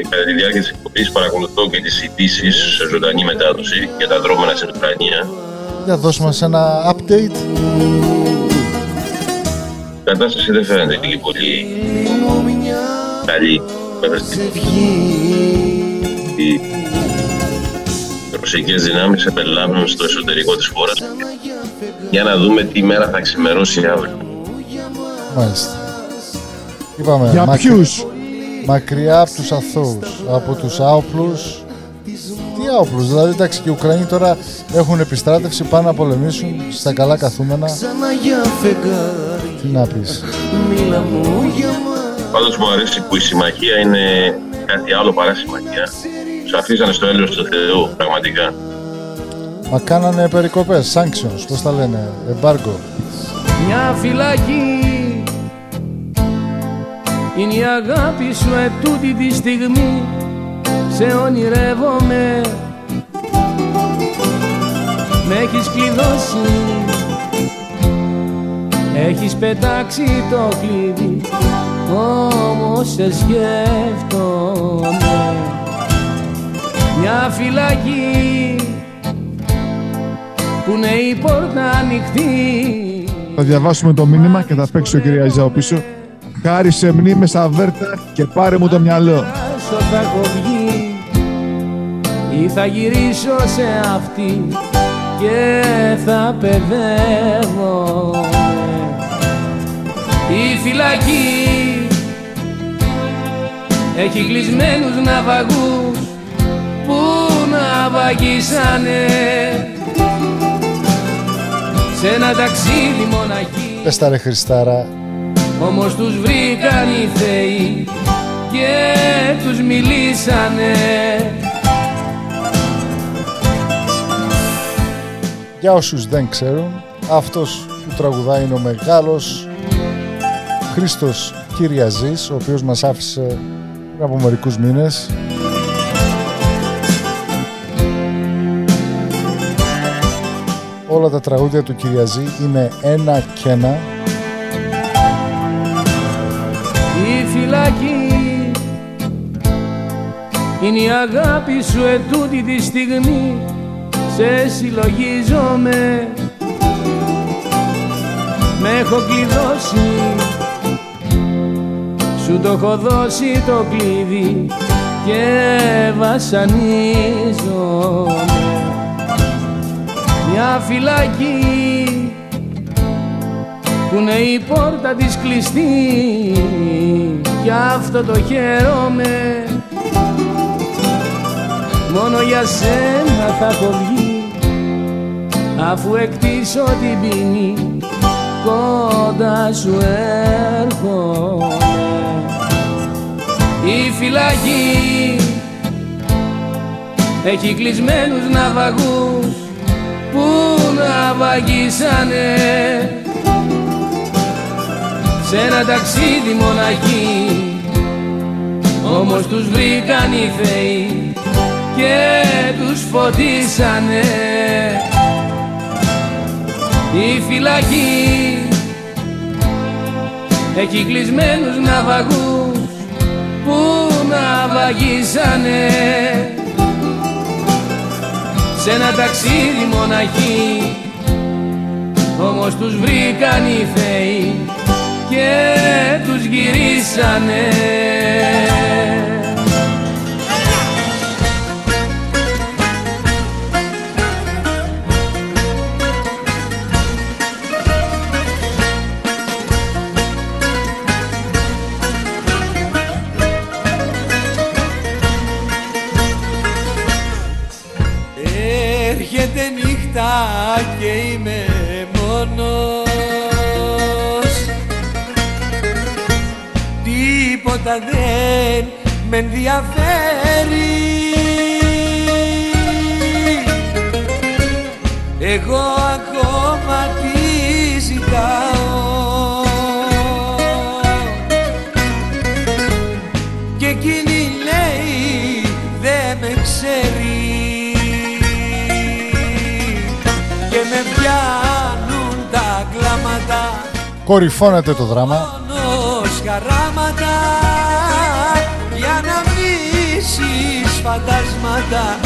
ε, κατά τη διάρκεια της εκπομπής παρακολουθώ και τις ειδήσεις σε ζωντανή μετάδοση για τα δρόμενα στην Ουκρανίας. Για δώσ' μας ένα update. Η κατάσταση δεν φαίνεται και πολύ καλή. Βέβαια, Οι ρωσικές δυνάμεις επελάβουν στο εσωτερικό της χώρας για να δούμε τι μέρα θα ξημερώσει αύριο. Μάλιστα. Είπαμε, Για μακρι- ποιους; μακριά από τους αθώους, από τους άοπλους. Τι άοπλους, δηλαδή εντάξει και οι Ουκρανοί τώρα έχουν επιστράτευση, πάνε να πολεμήσουν στα καλά καθούμενα. Ξανά για φεγγάρι Τι να πεις. Μίλα μου για μας Πάντως μου αρέσει που η συμμαχία είναι κάτι άλλο παρά συμμαχία. Τους αφήσανε στο έλεος του Θεού, πραγματικά. Μα κάνανε περικοπές, sanctions, πώς τα λένε, embargo. Μια φυλακή είναι η αγάπη σου ετούτη τη στιγμή σε ονειρεύομαι Με έχεις κλειδώσει Έχεις πετάξει το κλειδί Όμως σε σκέφτομαι Μια φυλακή Που είναι η πόρτα ανοιχτή Θα διαβάσουμε το μήνυμα και θα παίξει ο κυρίας Ιζάο πίσω. Χάρη σε μνήμες αβέρτα και πάρε μου το μυαλό. Άσο θα έχω βγει ή θα γυρίσω σε αυτή και θα παιδεύω Η φυλακή έχει κλεισμένους ναυαγούς που ναυαγίσανε σε ένα ταξίδι μοναχή Πες τα ρε Χριστάρα, όμως τους βρήκαν οι θεοί και τους μιλήσανε. Για όσους δεν ξέρουν, αυτός που τραγουδάει είναι ο μεγάλος Χρήστος Κυριαζής, ο οποίος μας άφησε πριν από μερικούς μήνες. Όλα τα τραγούδια του Κυριαζή είναι ένα και ένα. Η φυλακή είναι η αγάπη σου ετούτη τη στιγμή σε συλλογίζομαι με έχω κλειδώσει σου το έχω δώσει το κλειδί και βασανίζομαι μια φυλακή που είναι η πόρτα της κλειστή κι αυτό το χαίρομαι. Μόνο για σένα θα έχω βγει αφού εκτίσω την ποινή κοντά σου έρχομαι η φυλακή έχει κλεισμένους ναυαγούς που ναυαγίσανε σε ένα ταξίδι μοναχή όμως τους βρήκαν οι θεοί και τους φωτίσανε. Η φυλακή έχει κλεισμένους ναυαγούς που ναυαγίσανε σε ένα ταξίδι μοναχή όμως τους βρήκαν οι θεοί και τους γυρίσανε Κορυφώνεται το δράμα. μόνος χαράματα για να μνήσεις φαντάσματα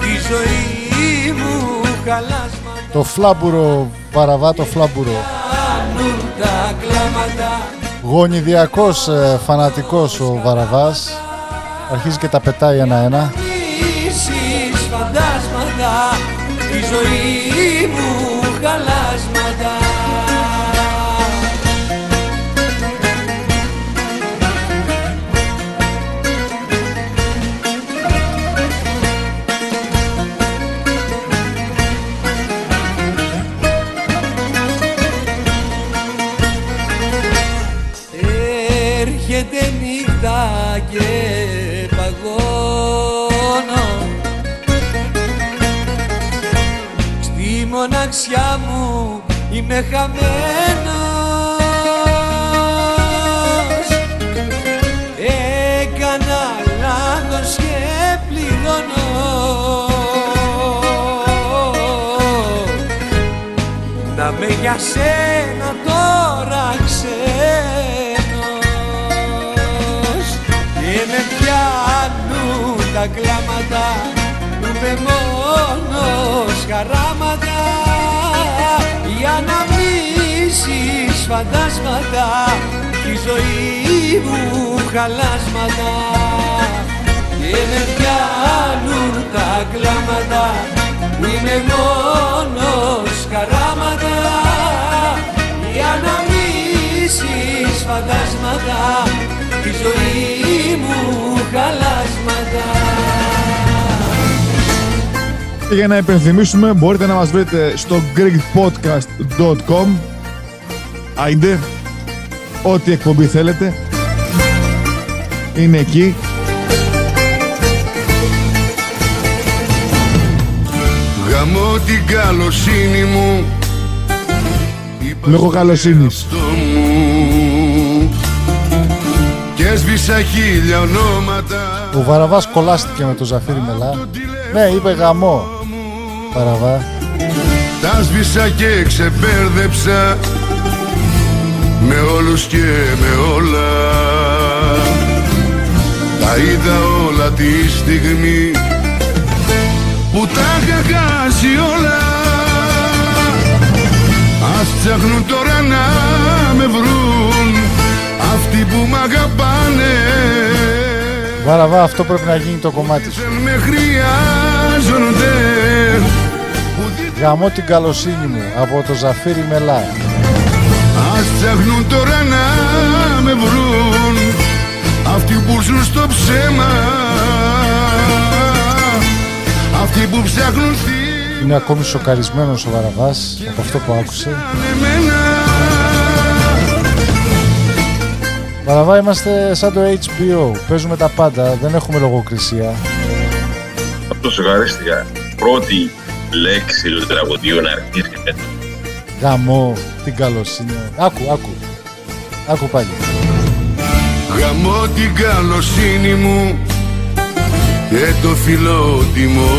τη ζωή μου χαλάσματα Το φλάμπουρο, βαραβάτο φλάμπουρο. κάνουν τα κλάματα Γονιδιακός, ε, φανατικός ο Βαραβάς. Αρχίζει και τα πετάει ένα-ένα. μνήσεις φαντάσματα τη ζωή μου είμαι χαμένος. Έκανα λάθος και πληγώνω. Να με για σένα τώρα ξένος. Και με πιάνουν τα κλάματα που είμαι μόνος χαράματα μνήσεις φαντάσματα τη ζωή μου χαλάσματα. Και με πιάνουν τα κλάματα που είμαι μόνος χαράματα. Για να μνήσεις φαντάσματα τη ζωή μου χαλάσματα. Και για να υπενθυμίσουμε μπορείτε να μας βρείτε στο greekpodcast.com Άιντε, ό,τι εκπομπή θέλετε είναι εκεί Γαμώ την καλοσύνη μου Λόγω καλοσύνης. το μου Και έσβησα χίλια ονόματα Ο Βαραβάς κολλάστηκε με το Ζαφύρι Μελά. Ναι, είπε γαμό. Βαραβά. Τα σβήσα και ξεπέρδεψα Με όλους και με όλα Τα είδα όλα τη στιγμή Που τα είχα χάσει όλα Ας ψάχνουν τώρα να με βρουν Αυτοί που μ' αγαπάνε Βαραβά, αυτό πρέπει να γίνει το κομμάτι σου. Δεν με χρειάζονται Γαμώ την καλοσύνη μου από το Ζαφύρι Μελά. Ας ψάχνουν τώρα να με βρουν Αυτοί που ζουν στο ψέμα Αυτοί που ψάχνουν Είναι ακόμη σοκαρισμένος ο Βαραβάς από αυτό που άκουσε. εμένα Βαραβά, είμαστε σαν το HBO. Παίζουμε τα πάντα, δεν έχουμε λογοκρισία. Αυτό σοκαρίστηκα. Πρώτη λέξη του τραγουδίου να αρχίσει με το Γαμώ την καλοσύνη. Άκου, άκου. Άκου πάλι. Γαμώ την καλοσύνη μου και το φιλότιμό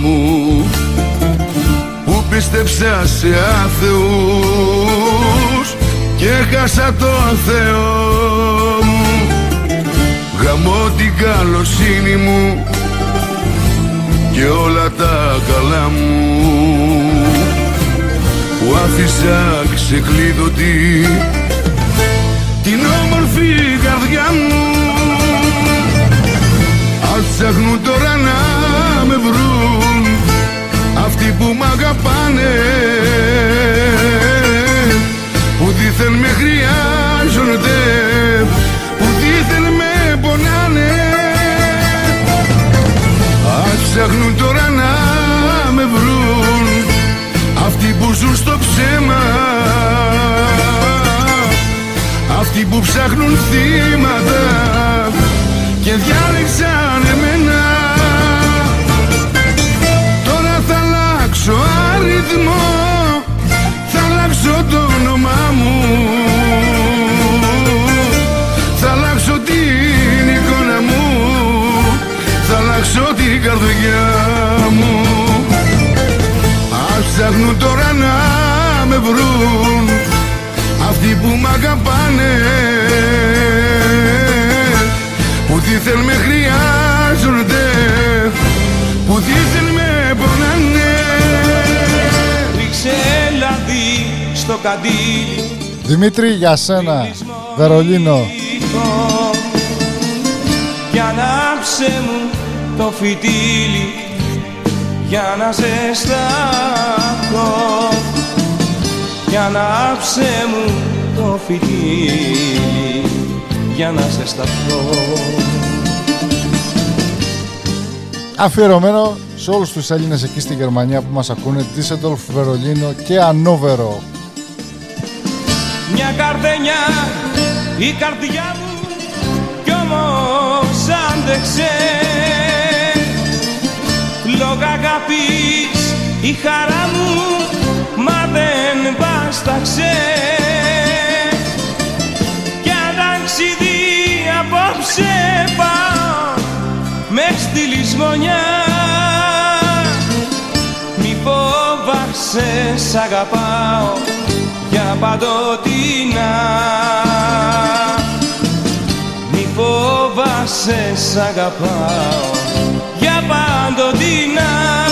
μου που πίστεψα σε άθεους και χάσα το Θεό μου Γαμώ την καλοσύνη μου και όλα τα καλά μου που άφησα ξεκλείδωτη την όμορφη καρδιά μου. Ας ψάχνουν τώρα να με βρουν αυτοί που μ' αγαπάνε που δίθεν με χρειάζονται που δίθεν με πονάνε. Ας ψάχνουν τώρα να με βρουν αυτοί που ζουν στο αυτοί που ψάχνουν θύματα και διάλεξαν εμένα. Τώρα θα αλλάξω αριθμό θα αλλάξω το όνομά μου. Θα αλλάξω την εικόνα μου θα αλλάξω την καρδιά μου. Ας ψάχνουν τώρα να με βρουν αυτοί που μ' αγαπάνε που δίθεν με χρειάζονται που δίθεν με πονάνε Ρίξε λαδί στο καντήλι Δημήτρη, για σένα. Βερολίνο. Για ανάψε μου το φυτίλι για να ζεσταθώ Για ανάψε μου το φυτίλι για να ζεσταθώ Αφιερωμένο σε όλους τους Έλληνες εκεί στη Γερμανία που μας ακούνε Ντίσεντολφ, Βερολίνο και Ανόβερο. Μια καρδενιά η καρδιά μου κι όμως άντεξε. Λόγω αγάπης η χαρά μου μα δεν βάσταξε στη λησμονιά Μη φόβασαι σ' αγαπάω για παντοτινά. Μη φόβασαι σ' αγαπάω για παντοτινά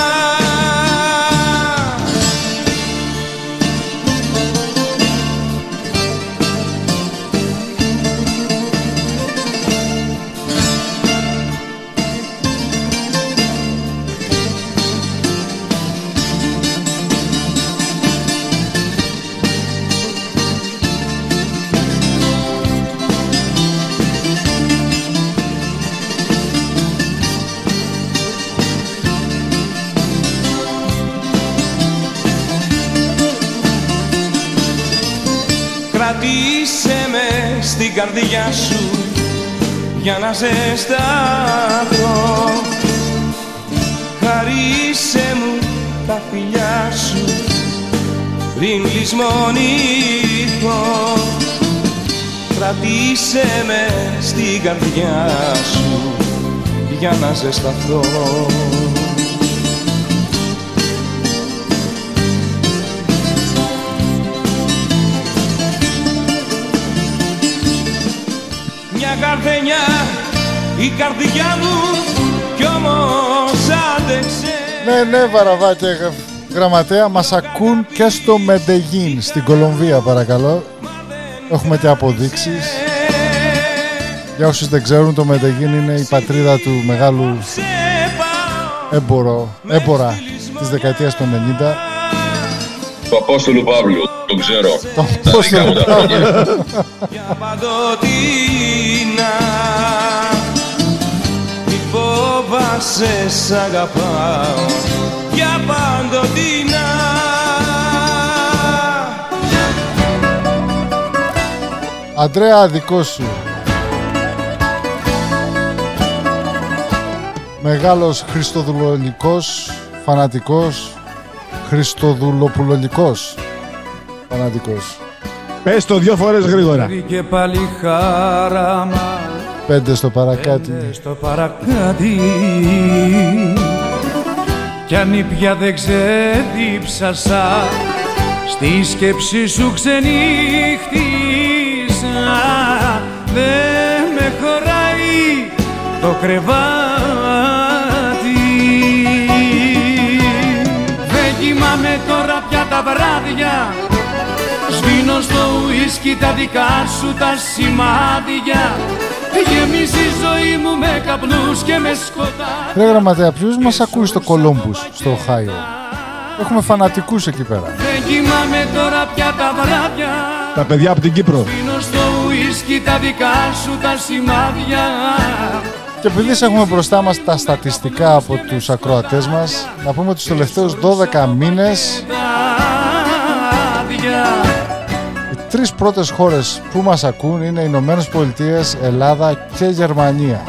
καρδιά σου για να ζεσταθώ Χαρίσε μου τα φιλιά σου πριν λησμονηθώ. Κρατήσε με στην καρδιά σου για να ζεσταθώ καρδενιά η καρδιά μου κι όμως άντεξε Ναι, ναι, βαραβά και γρα- γραμματέα μας ακούν και στο Μεντεγίν, στην Κολομβία παρακαλώ. Έχουμε και αποδείξεις. Για όσους δεν ξέρουν, το Μεντεγίν είναι η πατρίδα του μεγάλου έμπορο, έμπορα της δεκαετίας του 90. Του Απόστολου Παύλου, τον ξέρω. Το Τα δικά μου τα χρόνια. παντοτινά Μη φόβασαι σ' αγαπάω για παντοτινά Αντρέα, δικό σου. Μεγάλος χριστοδουλολικός φανατικός, χριστοδουλοπουλολικός φανατικός. Πες το δυο φορές γρήγορα. Και πάλι χάραμα. Πέντε στο παρακάτι. στο παρακάτι. Κι αν ήπια δεν ξεδίψασα Στη σκέψη σου ξενύχτησα. Δεν με χωράει το κρεβάτι. Δεν κοιμάμαι τώρα πια τα βράδια Σβήνω στο ουίσκι τα δικά σου τα σημάδια Γεμίζει η ζωή μου με καπνούς και με σκοτάδια Ρε γραμματέα, ποιος μας ακούεις στο Κολόμπους, στο Οχάιο. Έχουμε φανατικούς εκεί πέρα. Δεν κοιμάμαι τώρα πια τα βράδια Τα παιδιά από την Κύπρο. Σβήνω στο ουίσκι τα δικά σου τα σημάδια Και επειδή σε έχουμε μπροστά μας τα στατιστικά από τους ακροατές μας, να πούμε ότι τους τελευταίους 12 μήνες Άδεια οι τρεις πρώτες χώρες που μας ακούν είναι οι Ηνωμένες Πολιτείες, Ελλάδα και Γερμανία.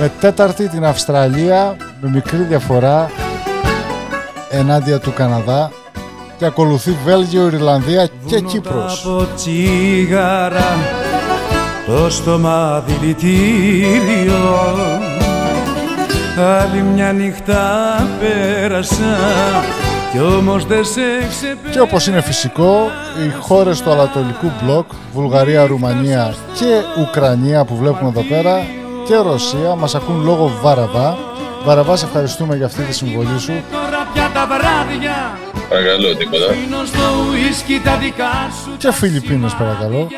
Με τέταρτη την Αυστραλία με μικρή διαφορά ενάντια του Καναδά και ακολουθεί Βέλγιο, Ιρλανδία και Κύπρος. από τσίγαρα το στόμα δηλητήριο Άλλη μια νύχτα πέρασα κι όμως δεν σε ξεπέρασα Και όπως είναι φυσικό, οι χώρες του Ανατολικού Μπλοκ, Βουλγαρία, Ρουμανία και Ουκρανία που βλέπουμε εδώ πέρα και Ρωσία μας ακούν λόγω Βαραβά. Βαραβά, σε ευχαριστούμε για αυτή τη συμβολή σου. Τώρα πια τα βράδια Παρακαλώ, τίποτα. Σβήνω στο ουίσκι τα δικά σου Και Φιλιππίνες παρακαλώ.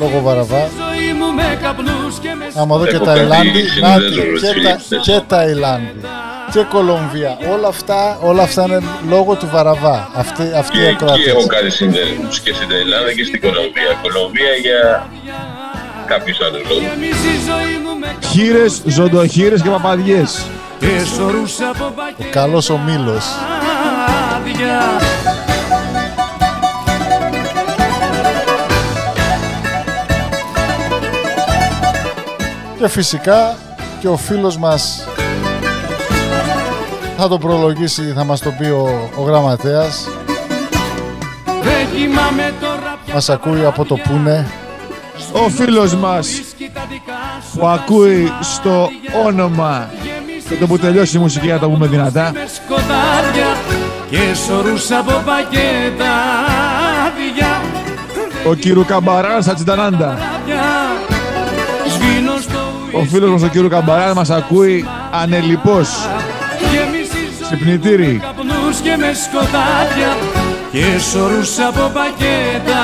Λόγω Βαραβά. ζωή μου με καπνούς και με Άμα δω και Έχω Ταϊλάνδη, κάτι να συνδέσμους με τις και, τα, Φιλιππίνες. και Ταϊλάνδη και Κολομβία. Όλα αυτά, όλα αυτά είναι λόγω του Βαραβά. Αυτή, αυτή η Και εκεί ακροατή. έχω κάνει συνδέσμους και στην Ταϊλάνδη και στην Κολομβία. Κολομβία για κάποιους άλλους λόγους. γεμίζει η ζωή μου με Χείρες, ζωντοχείρες και παπαδιές. και σωρούς από Ο καλός ο Μήλος. Και φυσικά και ο φίλος μας θα το προλογίσει, θα μας το πει ο, ο γραμματέας. Δεν κοιμάμαι τώρα πια Μας ακούει από το πούνε. Ο φίλος μας που ακούει στο όνομα και το που τελειώσει η μουσική να το πούμε δυνατά. με σκοτάδια και σωρούς από πακετάδια Ο κύριου Καμπαράν στα Τσιτανάντα. Σβήνω στο Ο φίλος μας ο κύριος Καμπαράν μας ακούει ανελιπώς. γεμίζει η ζωή Ξυπνητήρι. καπνούς και με σκοτάδια και σωρούς από πακετάδια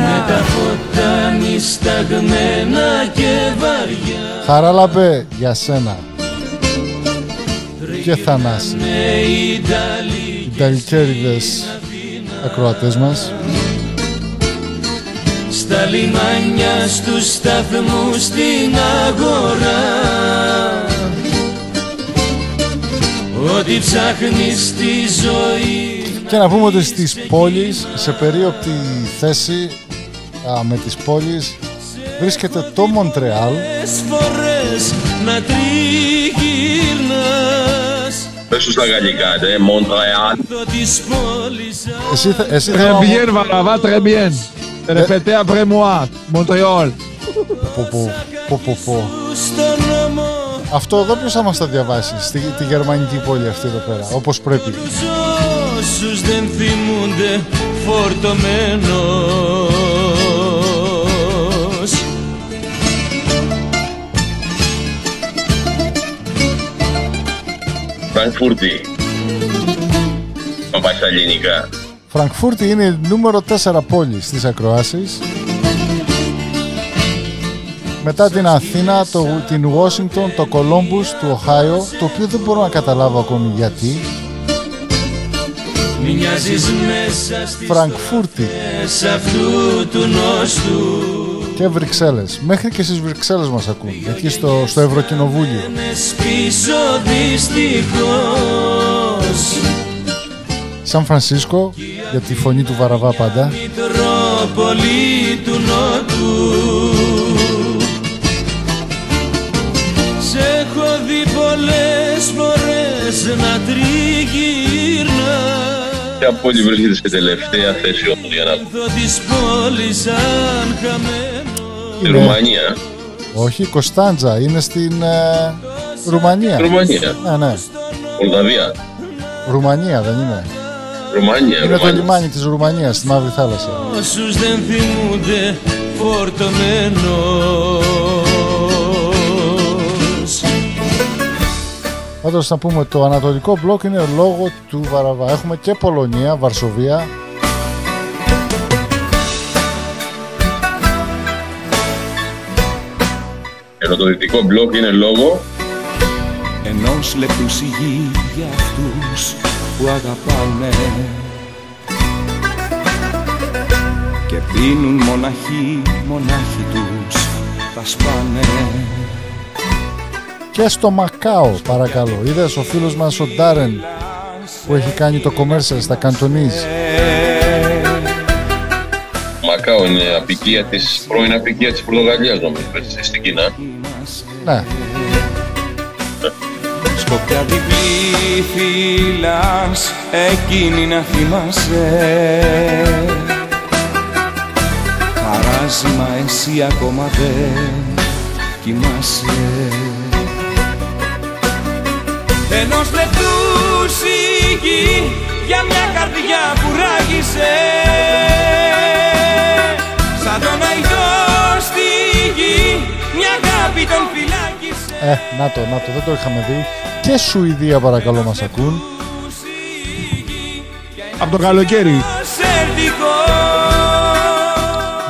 Με τα φώτα νησταγμένα και βαριά Χαράλαμπε για σένα. Και Θανάση. με Ιταλή Οι ταλικέριδες ακροατές μας. Στα λιμάνια στους σταθμούς στην αγορά. Ό,τι ψάχνεις στη ζωή Και να πούμε ότι στις πόλεις, σε περίοπτη θέση α, με τις πόλεις, βρίσκεται το Μοντρεάλ. Φορές να τριγυρνάς. Πες σου στα γαλλικά, ντε, Μοντρεάλ. Το της πόλης Εσύ, θε- εσύ Très θέλω να μου- bien, Varava, très bien. Répétez après moi, Montréal. Πω, πω, πω, πω, πω. στον νόμο Αυτό εδώ ποιος θα μας τα διαβάσει στη, τη γερμανική πόλη αυτή εδώ πέρα όπως πρέπει τους όσους δεν θυμούνται φορτωμένος Φραγκφούρτη. Να πάει στα ελληνικά. Φραγκφούρτη είναι η νούμερο 4 πόλη στις ακροάσεις. Μετά την Αθήνα, το, την Ουάσιγκτον, το Κολόμπους, του Οχάιο το οποίο δεν μπορώ να καταλάβω ακόμη γιατί. Μοιάζεις μέσα στις Φραγκφούρτη. φωτιές αυτού του νόστου. Και Βρυξέλλες. Μέχρι και στις Βρυξέλλες μας ακούν εκεί στο, στο Ευρωκοινοβούλιο. Μες πίσω δυστυχώς. Σαν Φρανσίσκο για τη φωνή του Βαραβά πάντα Μητρόπολη του Νότου Σε έχω δει πολλές φορές να τριγυρνάς Ποια πόλη βρίσκεται σε τελευταία θέση όμως για να Δω της πόλης σαν χαμένος Στη Ρουμανία. όχι Κωνσταντζα είναι στην ε, Ρουμανία Ρουμανία. ναι, ναι. Μολδαβία. Ρουμανία δεν είναι Ρουμανία. είναι το Ρουμανίας. λιμάνι της Ρουμανίας στη Μαύρη Θάλασσα Όσους δεν θυμούνται φορτωμένος Πάντως να πούμε το ανατολικό μπλοκ είναι λόγω του Βαραβά. Έχουμε και Πολωνία, Βαρσοβία. Ενώ το δυτικό μπλοκ είναι λόγο Ενός λεπτού σιγή για αυτούς που αγαπάνε Και πίνουν μοναχοί, μονάχοι τους τα σπάνε Και στο Μακάο παρακαλώ. Είδες ο φίλος μας ο Ντάρεν που έχει κάνει το commercial στα Καντονίζ. Μακάο είναι απικία της, πρώην απικία της Πορτογαλίας νομίζω, έτσι, στην Κίνα. Ναι. Σκοπιά διπλή φύλας εκείνη να θυμάσαι. Χαράζιμα εσύ ακόμα δεν κοιμάσαι. Ενός λεπτού σιγή για μια καρδιά που ράγισε. Σαν τον Αϊδό στη γη μια αγάπη τον φυλάκισε Ε, να το, να το, δεν το είχαμε δει. Και Σουηδία παρακαλώ μας ακούν. Από το καλοκαίρι.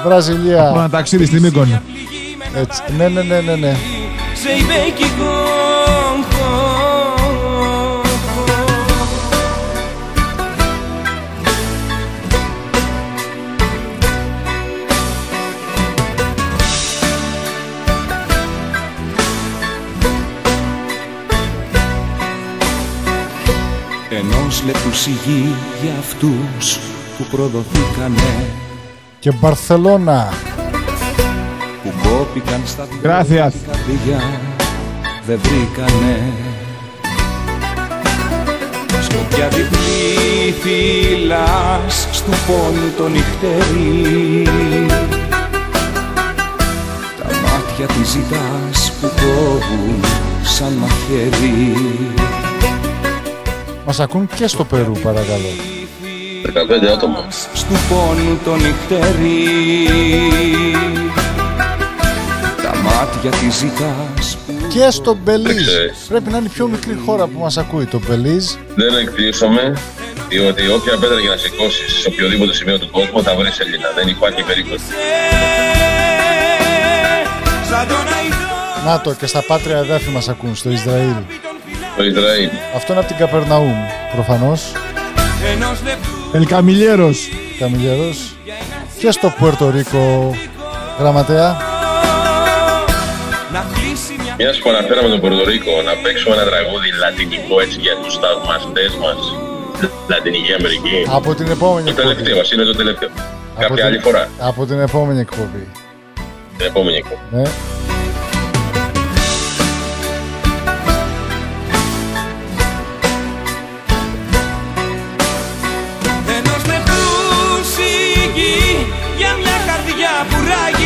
Βραζιλία. Από ένα ταξίδι στην Μύκονη. Έτσι. Ναι, ναι, ναι, ναι, ναι. Ενός λεπτού σιγή για αυτούς που προδοθήκανε Και Μπαρθελώνα. Που κόπηκαν στα Gracias. την καρδιά δεν βρήκανε Σκοπιά διπλή φυλάς στου πόνου το νυχτερί Τα μάτια της ζητάς που κόβουν σαν μαχαίρι Μας ακούν και στο Περού παρακαλώ. 15 άτομα. Στου πόνου το νυχτερί Τα μάτια της ζητάς Και στο Μπελίζ. ξέρεις. Πρέπει να είναι η πιο μικρή χώρα που μας ακούει το Μπελίζ. Δεν εκπλήσωμαι, διότι όποια πέτρα και να σηκώσεις σε οποιοδήποτε σημείο του κόσμου θα βρεις Έλληνα. Δεν υπάρχει περίπτωση. Να το και στα πάτρια εδάφη μας ακούν στο Ισραήλ. Το Ισραήλ. Αυτό είναι από την Καπερναούμ προφανώς. Ελκαμιλιέρος. Καμιλιέρος. Και στο Πουερτορίκο γραμματέα. Μια που αναφέραμε τον Πορτορίκο, να παίξουμε ένα τραγούδι λατινικό έτσι για τους θαυμαστές μας. Λατινική Αμερική. Από την επόμενη Το τελευταίο μας είναι το τελευταίο. Κάποια την- άλλη φορά. Από την επόμενη εκπομπή. Την επόμενη εκπομπή. Ναι.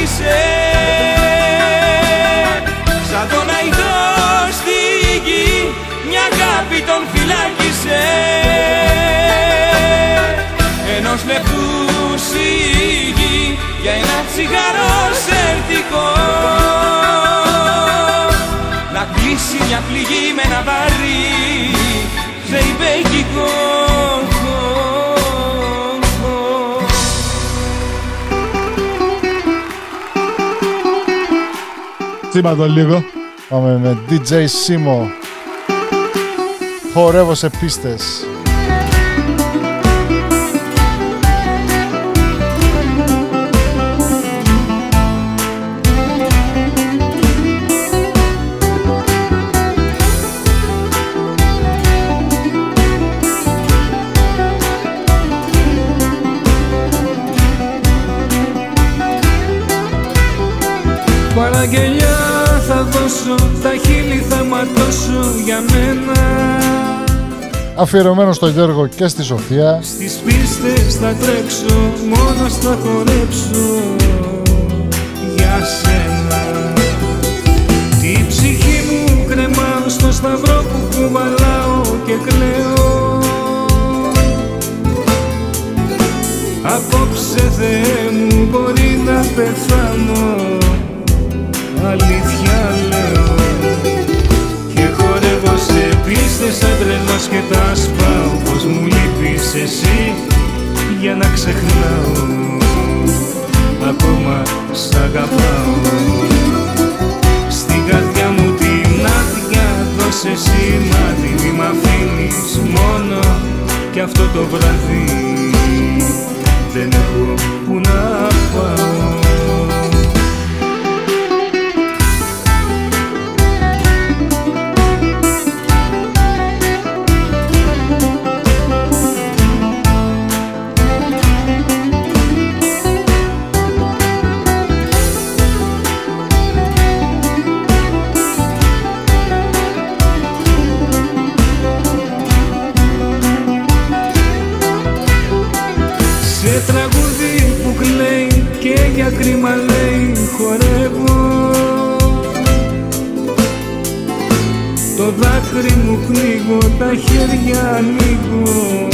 Ράγισε Τσίμα το λίγο. Πάμε με DJ Simo. Χορεύω σε πίστες. Παραγγελιά θα δώσω, τα χείλη θα ματώσω για μένα. Αφιερωμένο στο Γιώργο και στη Σοφία. Στις πίστες θα τρέξω, μόνος θα χορέψω για σένα. Τη ψυχή μου κρεμάω στο σταυρό που κουβαλάω και κλαίω. Απόψε Θεέ μου μπορεί να πεθάνω Αλήθεια λέω. Και χορεύω σε πίστες σαν τρελός και τα σπάω. Πως μου λείπεις εσύ για να ξεχνάω. Ακόμα σ' αγαπάω. Στην καρδιά μου την άδεια δώσε σημάδι Μη μ' αφήνεις μόνο κι αυτό το βράδυ. Δεν έχω που να πάω και για κρίμα λέει χορεύω. Το δάκρυ μου πνίγω, τα χέρια ανοίγω.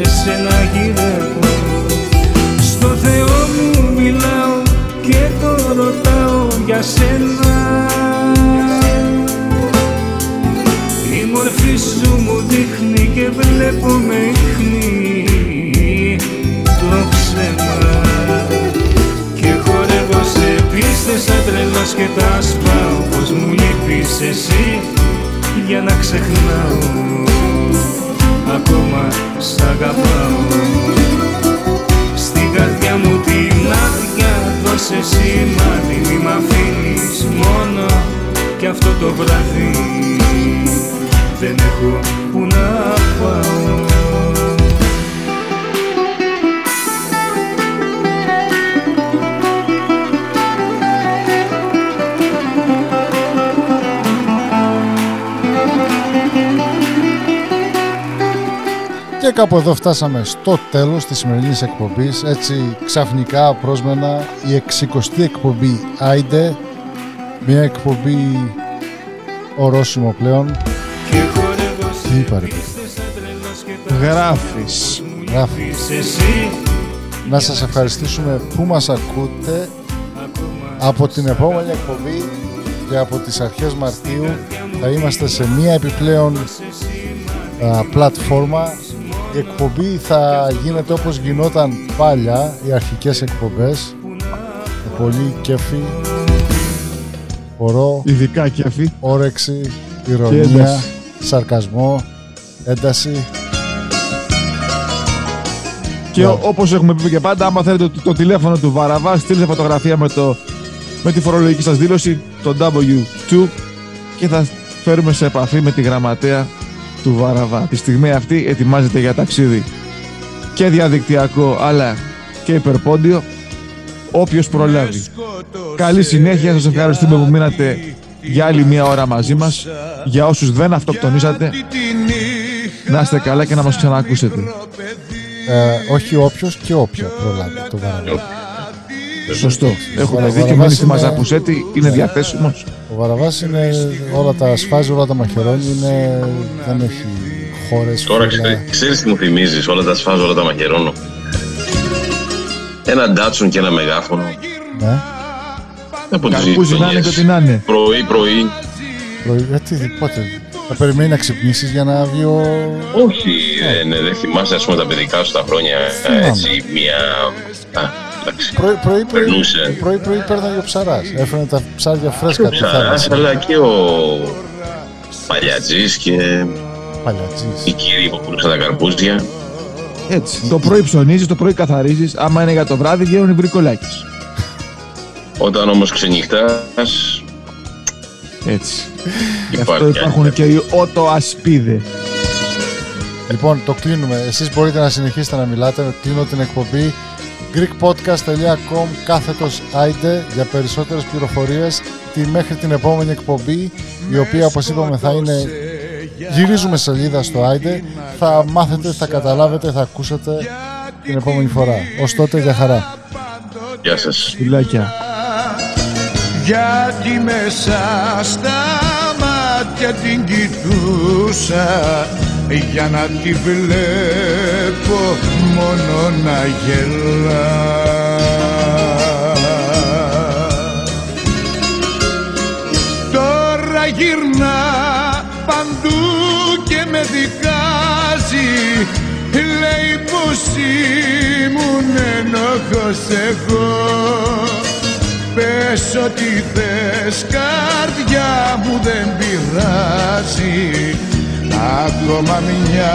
Εσένα γυρεύω. Στο Θεό μου μιλάω και το ρωτάω για σένα. Η μορφή σου μου δείχνει και βλέπω με ίχνη πίστες σαν τρελός και τα σπάω Πως μου λείπεις εσύ για να ξεχνάω. Ακόμα σ' αγαπάω. Στην καρδιά μου την άδεια δώσε σημάδι Μη μ' αφήνεις μόνο. Κι αυτό το βράδυ δεν έχω που να πάω Και κάπου εδώ φτάσαμε στο τέλος της σημερινής εκπομπής. Έτσι ξαφνικά πρόσμενα η 60η εκπομπή Άιντε. Μια εκπομπή ορόσημο πλέον. Τι είπα ρε; παιδί. Γράφεις. Γράφεις. Να σας ευχαριστήσουμε που μας ακούτε από την επόμενη εκπομπή και από τις αρχές Μαρτίου θα είμαστε σε μία επιπλέον α, πλατφόρμα η εκπομπή θα γίνεται όπως γινόταν παλιά οι αρχικές εκπομπές με πολύ κέφι χορό Ειδικά κέφι όρεξη, Και ηρωνία, ένταση. σαρκασμό, ένταση Και Ναι. όπως έχουμε πει και πάντα, άμα θέλετε το, το τηλέφωνο του Βαραβά, στείλτε φωτογραφία με, το, με τη φορολογική σας δήλωση, το W2 και θα φέρουμε σε επαφή με τη γραμματέα του Βαραβά. Τη στιγμή αυτή ετοιμάζεται για ταξίδι και διαδικτυακό αλλά και υπερπόντιο. όποιος προλάβει. Καλή συνέχεια, σας ευχαριστούμε που μείνατε για άλλη μία ώρα μαζί μας. Για όσους δεν αυτοκτονήσατε, να είστε καλά και να μας ξανακούσετε. Ε, όχι όποιος και όποια προλάβει το Βαραβά. Σωστό. Έχουμε Βαρα- δίκιο. Μείνει Βαραβάς στη είναι- Μαζακουσέτη, είναι διαθέσιμος. Ο Βαραβάς είναι όλα τα σφάζει, όλα τα μαχαιρώνει, είναι, δεν έχει χώρες, Τώρα φύλλα. ξέ- ξέρεις τι μου θυμίζεις, όλα τα σφάζω, όλα τα μαχαιρώνω. Ένα ντάτσον και ένα μεγάφωνο. Ναι. Από τις Καρπούζι να είναι και γειτονιές. ό,τι να είναι. Πρωί, πρωί. Πρωί- Γιατί, πότε, θα περιμένει να ξυπνήσεις για να βγει ο... Όχι, ε, ναι, δεν θυμάσαι ας πούμε τα παιδικά σου τα χρόνια. ε, Θυμάμαι. Έτσι, μια... Α, εντάξει. Πρωί, πρωί, πρωί, Περνούσε. πρωί, πρωί παίρναγε ο ψαράς, έφερε τα ψάρια φρέσκα. Ο Ψαράς, αλλά και ο Παλιατζής και Παλιατζής. οι κύριοι που πουλούσαν τα καρπούζια. Έτσι. Το πρωί ψωνίζεις, το πρωί καθαρίζεις. Άμα είναι για το βράδυ, βγαίνουν οι βρικολάκε. Όταν όμως ξενυχτάς, Έτσι. Γι' Υπάρχει αυτό υπάρχουν και οι ότο ασπίδε. Λοιπόν, το κλείνουμε. Εσείς μπορείτε να συνεχίσετε να μιλάτε. Κλείνω την εκπομπή greekpodcast.com κάθετος άιντε για περισσότερες πληροφορίες τη μέχρι την επόμενη εκπομπή η οποία όπως είπαμε θα είναι γυρίζουμε σελίδα στο άιντε θα μάθετε, θα καταλάβετε, θα ακούσετε την επόμενη φορά. Ως τότε για χαρά. Γεια σας. Φιλάκια. γιατί μέσα στα μάτια την κοιτούσα για να τη βλέπω μόνο να γελά. Τώρα γυρνά παντού και με δικάζει. Λέει πως ήμουν ενόχος εγώ. Πες ό,τι θες καρδιά μου δεν πειράζει Ακόμα μια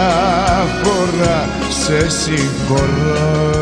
φορά σε συγχωρώ